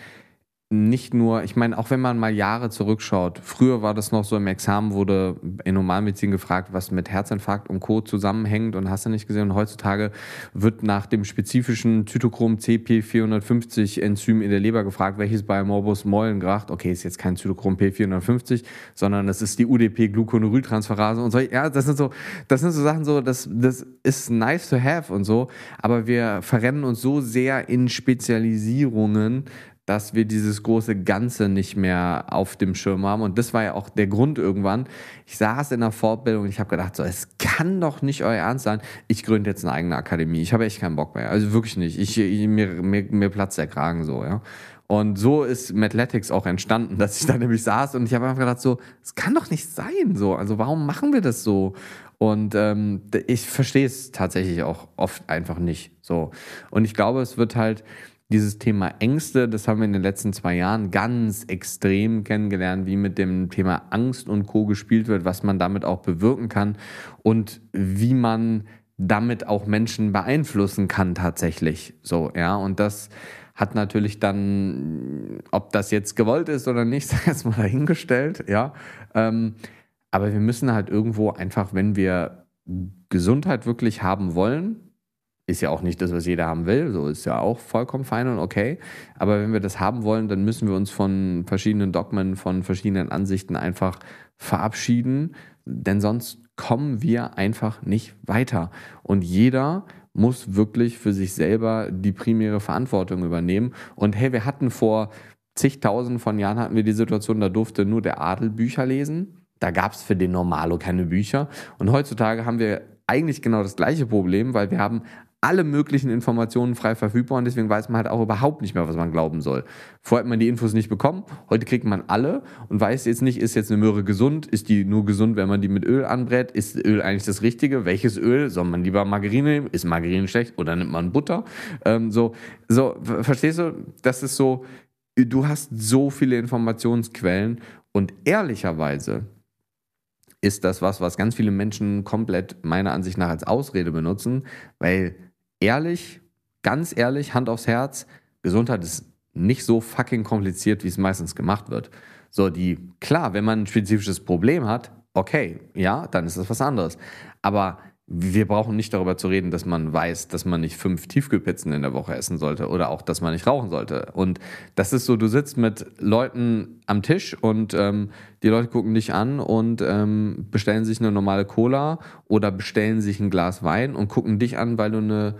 nicht nur, ich meine, auch wenn man mal Jahre zurückschaut, früher war das noch so im Examen, wurde in Normalmedizin gefragt, was mit Herzinfarkt und Co. zusammenhängt und hast du nicht gesehen. Und heutzutage wird nach dem spezifischen Zytochrom CP450 Enzym in der Leber gefragt, welches bei Morbus Mollengracht, okay, ist jetzt kein Zytochrom P450, sondern das ist die UDP-Gluconolyltransferase und so. Ja, das sind so, das sind so Sachen so, das, das ist nice to have und so, aber wir verrennen uns so sehr in Spezialisierungen, dass wir dieses große Ganze nicht mehr auf dem Schirm haben. Und das war ja auch der Grund irgendwann. Ich saß in der Fortbildung und ich habe gedacht, so, es kann doch nicht euer Ernst sein. Ich gründe jetzt eine eigene Akademie. Ich habe echt keinen Bock mehr. Also wirklich nicht. Ich, ich mir, mir, mir platzt der Kragen so, ja. Und so ist Mathletics auch entstanden, dass ich da nämlich saß und ich habe einfach gedacht, so, es kann doch nicht sein, so. Also warum machen wir das so? Und ähm, ich verstehe es tatsächlich auch oft einfach nicht. So. Und ich glaube, es wird halt dieses Thema Ängste, das haben wir in den letzten zwei Jahren ganz extrem kennengelernt, wie mit dem Thema Angst und Co. gespielt wird, was man damit auch bewirken kann und wie man damit auch Menschen beeinflussen kann tatsächlich. So, ja, und das hat natürlich dann, ob das jetzt gewollt ist oder nicht, sei jetzt mal dahingestellt, ja. Ähm, aber wir müssen halt irgendwo einfach, wenn wir Gesundheit wirklich haben wollen, ist ja auch nicht das, was jeder haben will, so ist ja auch vollkommen fein und okay. Aber wenn wir das haben wollen, dann müssen wir uns von verschiedenen Dogmen, von verschiedenen Ansichten einfach verabschieden, denn sonst kommen wir einfach nicht weiter. Und jeder muss wirklich für sich selber die primäre Verantwortung übernehmen. Und hey, wir hatten vor zigtausenden von Jahren hatten wir die Situation, da durfte nur der Adel Bücher lesen. Da gab es für den Normalo keine Bücher. Und heutzutage haben wir eigentlich genau das gleiche Problem, weil wir haben alle möglichen Informationen frei verfügbar und deswegen weiß man halt auch überhaupt nicht mehr, was man glauben soll. Vorher hat man die Infos nicht bekommen, heute kriegt man alle und weiß jetzt nicht, ist jetzt eine Möhre gesund, ist die nur gesund, wenn man die mit Öl anbrät, ist Öl eigentlich das Richtige, welches Öl, soll man lieber Margarine nehmen, ist Margarine schlecht oder nimmt man Butter? Ähm, so, so, verstehst du, das ist so, du hast so viele Informationsquellen und ehrlicherweise ist das was, was ganz viele Menschen komplett meiner Ansicht nach als Ausrede benutzen, weil ehrlich, ganz ehrlich, Hand aufs Herz, Gesundheit ist nicht so fucking kompliziert, wie es meistens gemacht wird. So, die, klar, wenn man ein spezifisches Problem hat, okay, ja, dann ist das was anderes. Aber wir brauchen nicht darüber zu reden, dass man weiß, dass man nicht fünf Tiefkühlpizzen in der Woche essen sollte oder auch, dass man nicht rauchen sollte. Und das ist so, du sitzt mit Leuten am Tisch und ähm, die Leute gucken dich an und ähm, bestellen sich eine normale Cola oder bestellen sich ein Glas Wein und gucken dich an, weil du eine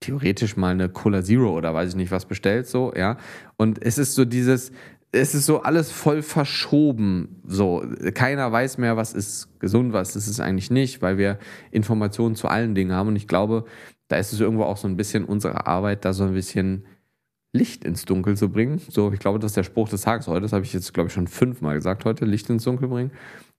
theoretisch mal eine Cola Zero oder weiß ich nicht was bestellst, so, ja. Und es ist so dieses, es ist so alles voll verschoben. So, keiner weiß mehr, was ist gesund, was ist es eigentlich nicht, weil wir Informationen zu allen Dingen haben. Und ich glaube, da ist es irgendwo auch so ein bisschen unsere Arbeit, da so ein bisschen Licht ins Dunkel zu bringen. So, ich glaube, das ist der Spruch des Tages heute. Das habe ich jetzt, glaube ich, schon fünfmal gesagt heute, Licht ins Dunkel bringen.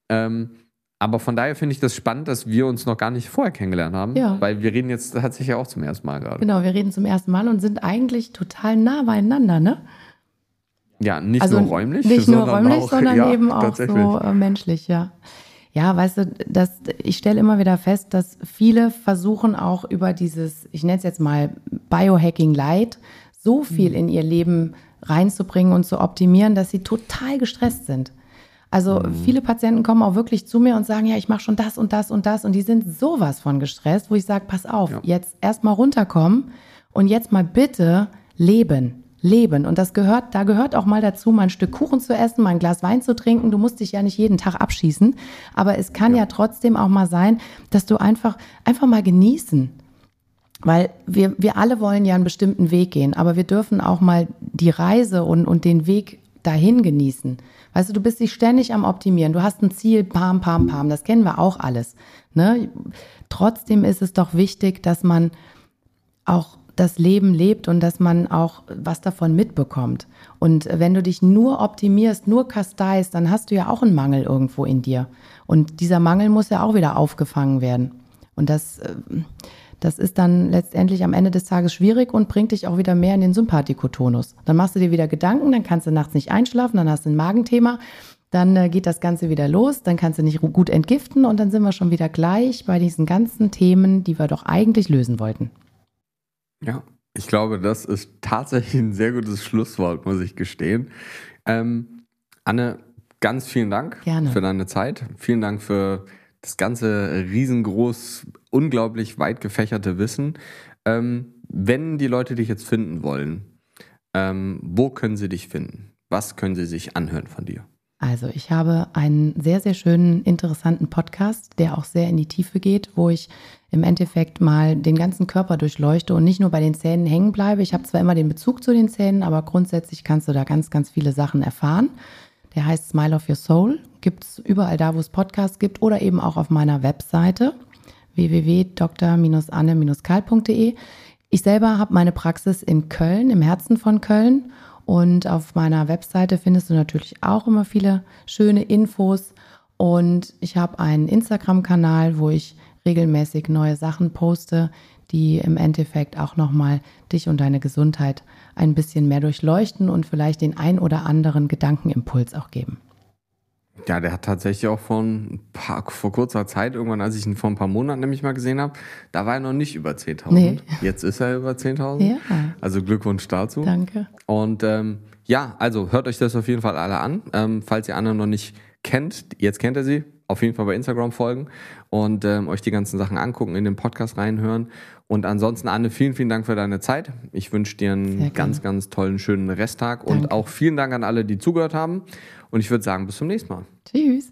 Ähm, aber von daher finde ich das spannend, dass wir uns noch gar nicht vorher kennengelernt haben, ja. weil wir reden jetzt tatsächlich auch zum ersten Mal gerade. Genau, wir reden zum ersten Mal und sind eigentlich total nah beieinander, ne? Ja, nicht also nur räumlich, nicht sondern nur räumlich, auch, sondern ja, eben auch so äh, menschlich, ja. Ja, weißt du, das, ich stelle immer wieder fest, dass viele versuchen auch über dieses, ich nenne es jetzt mal Biohacking Light, so viel mhm. in ihr Leben reinzubringen und zu optimieren, dass sie total gestresst sind. Also mhm. viele Patienten kommen auch wirklich zu mir und sagen, ja, ich mache schon das und das und das und die sind sowas von gestresst, wo ich sage, pass auf, ja. jetzt erstmal runterkommen und jetzt mal bitte leben leben. Und das gehört, da gehört auch mal dazu, mal ein Stück Kuchen zu essen, mal ein Glas Wein zu trinken. Du musst dich ja nicht jeden Tag abschießen. Aber es kann ja, ja trotzdem auch mal sein, dass du einfach, einfach mal genießen. Weil wir, wir alle wollen ja einen bestimmten Weg gehen, aber wir dürfen auch mal die Reise und, und den Weg dahin genießen. Weißt du, du bist dich ständig am Optimieren. Du hast ein Ziel, pam, pam, pam. Das kennen wir auch alles. Ne? Trotzdem ist es doch wichtig, dass man auch das Leben lebt und dass man auch was davon mitbekommt. Und wenn du dich nur optimierst, nur kasteist, dann hast du ja auch einen Mangel irgendwo in dir. Und dieser Mangel muss ja auch wieder aufgefangen werden. Und das, äh, das ist dann letztendlich am Ende des Tages schwierig und bringt dich auch wieder mehr in den Sympathikotonus. Dann machst du dir wieder Gedanken, dann kannst du nachts nicht einschlafen, dann hast du ein Magenthema, dann äh, geht das Ganze wieder los, dann kannst du nicht gut entgiften und dann sind wir schon wieder gleich bei diesen ganzen Themen, die wir doch eigentlich lösen wollten. Ja, ich glaube, das ist tatsächlich ein sehr gutes Schlusswort, muss ich gestehen. Ähm, Anne, ganz vielen Dank Gerne. für deine Zeit. Vielen Dank für das ganze riesengroß, unglaublich weit gefächerte Wissen. Ähm, wenn die Leute dich jetzt finden wollen, ähm, wo können sie dich finden? Was können sie sich anhören von dir? Also ich habe einen sehr, sehr schönen, interessanten Podcast, der auch sehr in die Tiefe geht, wo ich im Endeffekt mal den ganzen Körper durchleuchte und nicht nur bei den Zähnen hängen bleibe. Ich habe zwar immer den Bezug zu den Zähnen, aber grundsätzlich kannst du da ganz, ganz viele Sachen erfahren. Der heißt Smile of Your Soul, gibt es überall da, wo es Podcasts gibt oder eben auch auf meiner Webseite www.dr-anne-karl.de. Ich selber habe meine Praxis in Köln, im Herzen von Köln und auf meiner Webseite findest du natürlich auch immer viele schöne Infos. Und ich habe einen Instagram-Kanal, wo ich regelmäßig neue Sachen poste, die im Endeffekt auch nochmal dich und deine Gesundheit ein bisschen mehr durchleuchten und vielleicht den ein oder anderen Gedankenimpuls auch geben. Ja, der hat tatsächlich auch vor, paar, vor kurzer Zeit, irgendwann, als ich ihn vor ein paar Monaten nämlich mal gesehen habe, da war er noch nicht über 10.000. Nee. Jetzt ist er über 10.000. Ja. Also Glückwunsch dazu. Danke. Und ähm, ja, also hört euch das auf jeden Fall alle an. Ähm, falls ihr Anna noch nicht kennt, jetzt kennt ihr sie, auf jeden Fall bei Instagram folgen und ähm, euch die ganzen Sachen angucken, in den Podcast reinhören. Und ansonsten, Anne, vielen, vielen Dank für deine Zeit. Ich wünsche dir einen ganz, ganz tollen, schönen Resttag Danke. und auch vielen Dank an alle, die zugehört haben. Und ich würde sagen, bis zum nächsten Mal. Tschüss.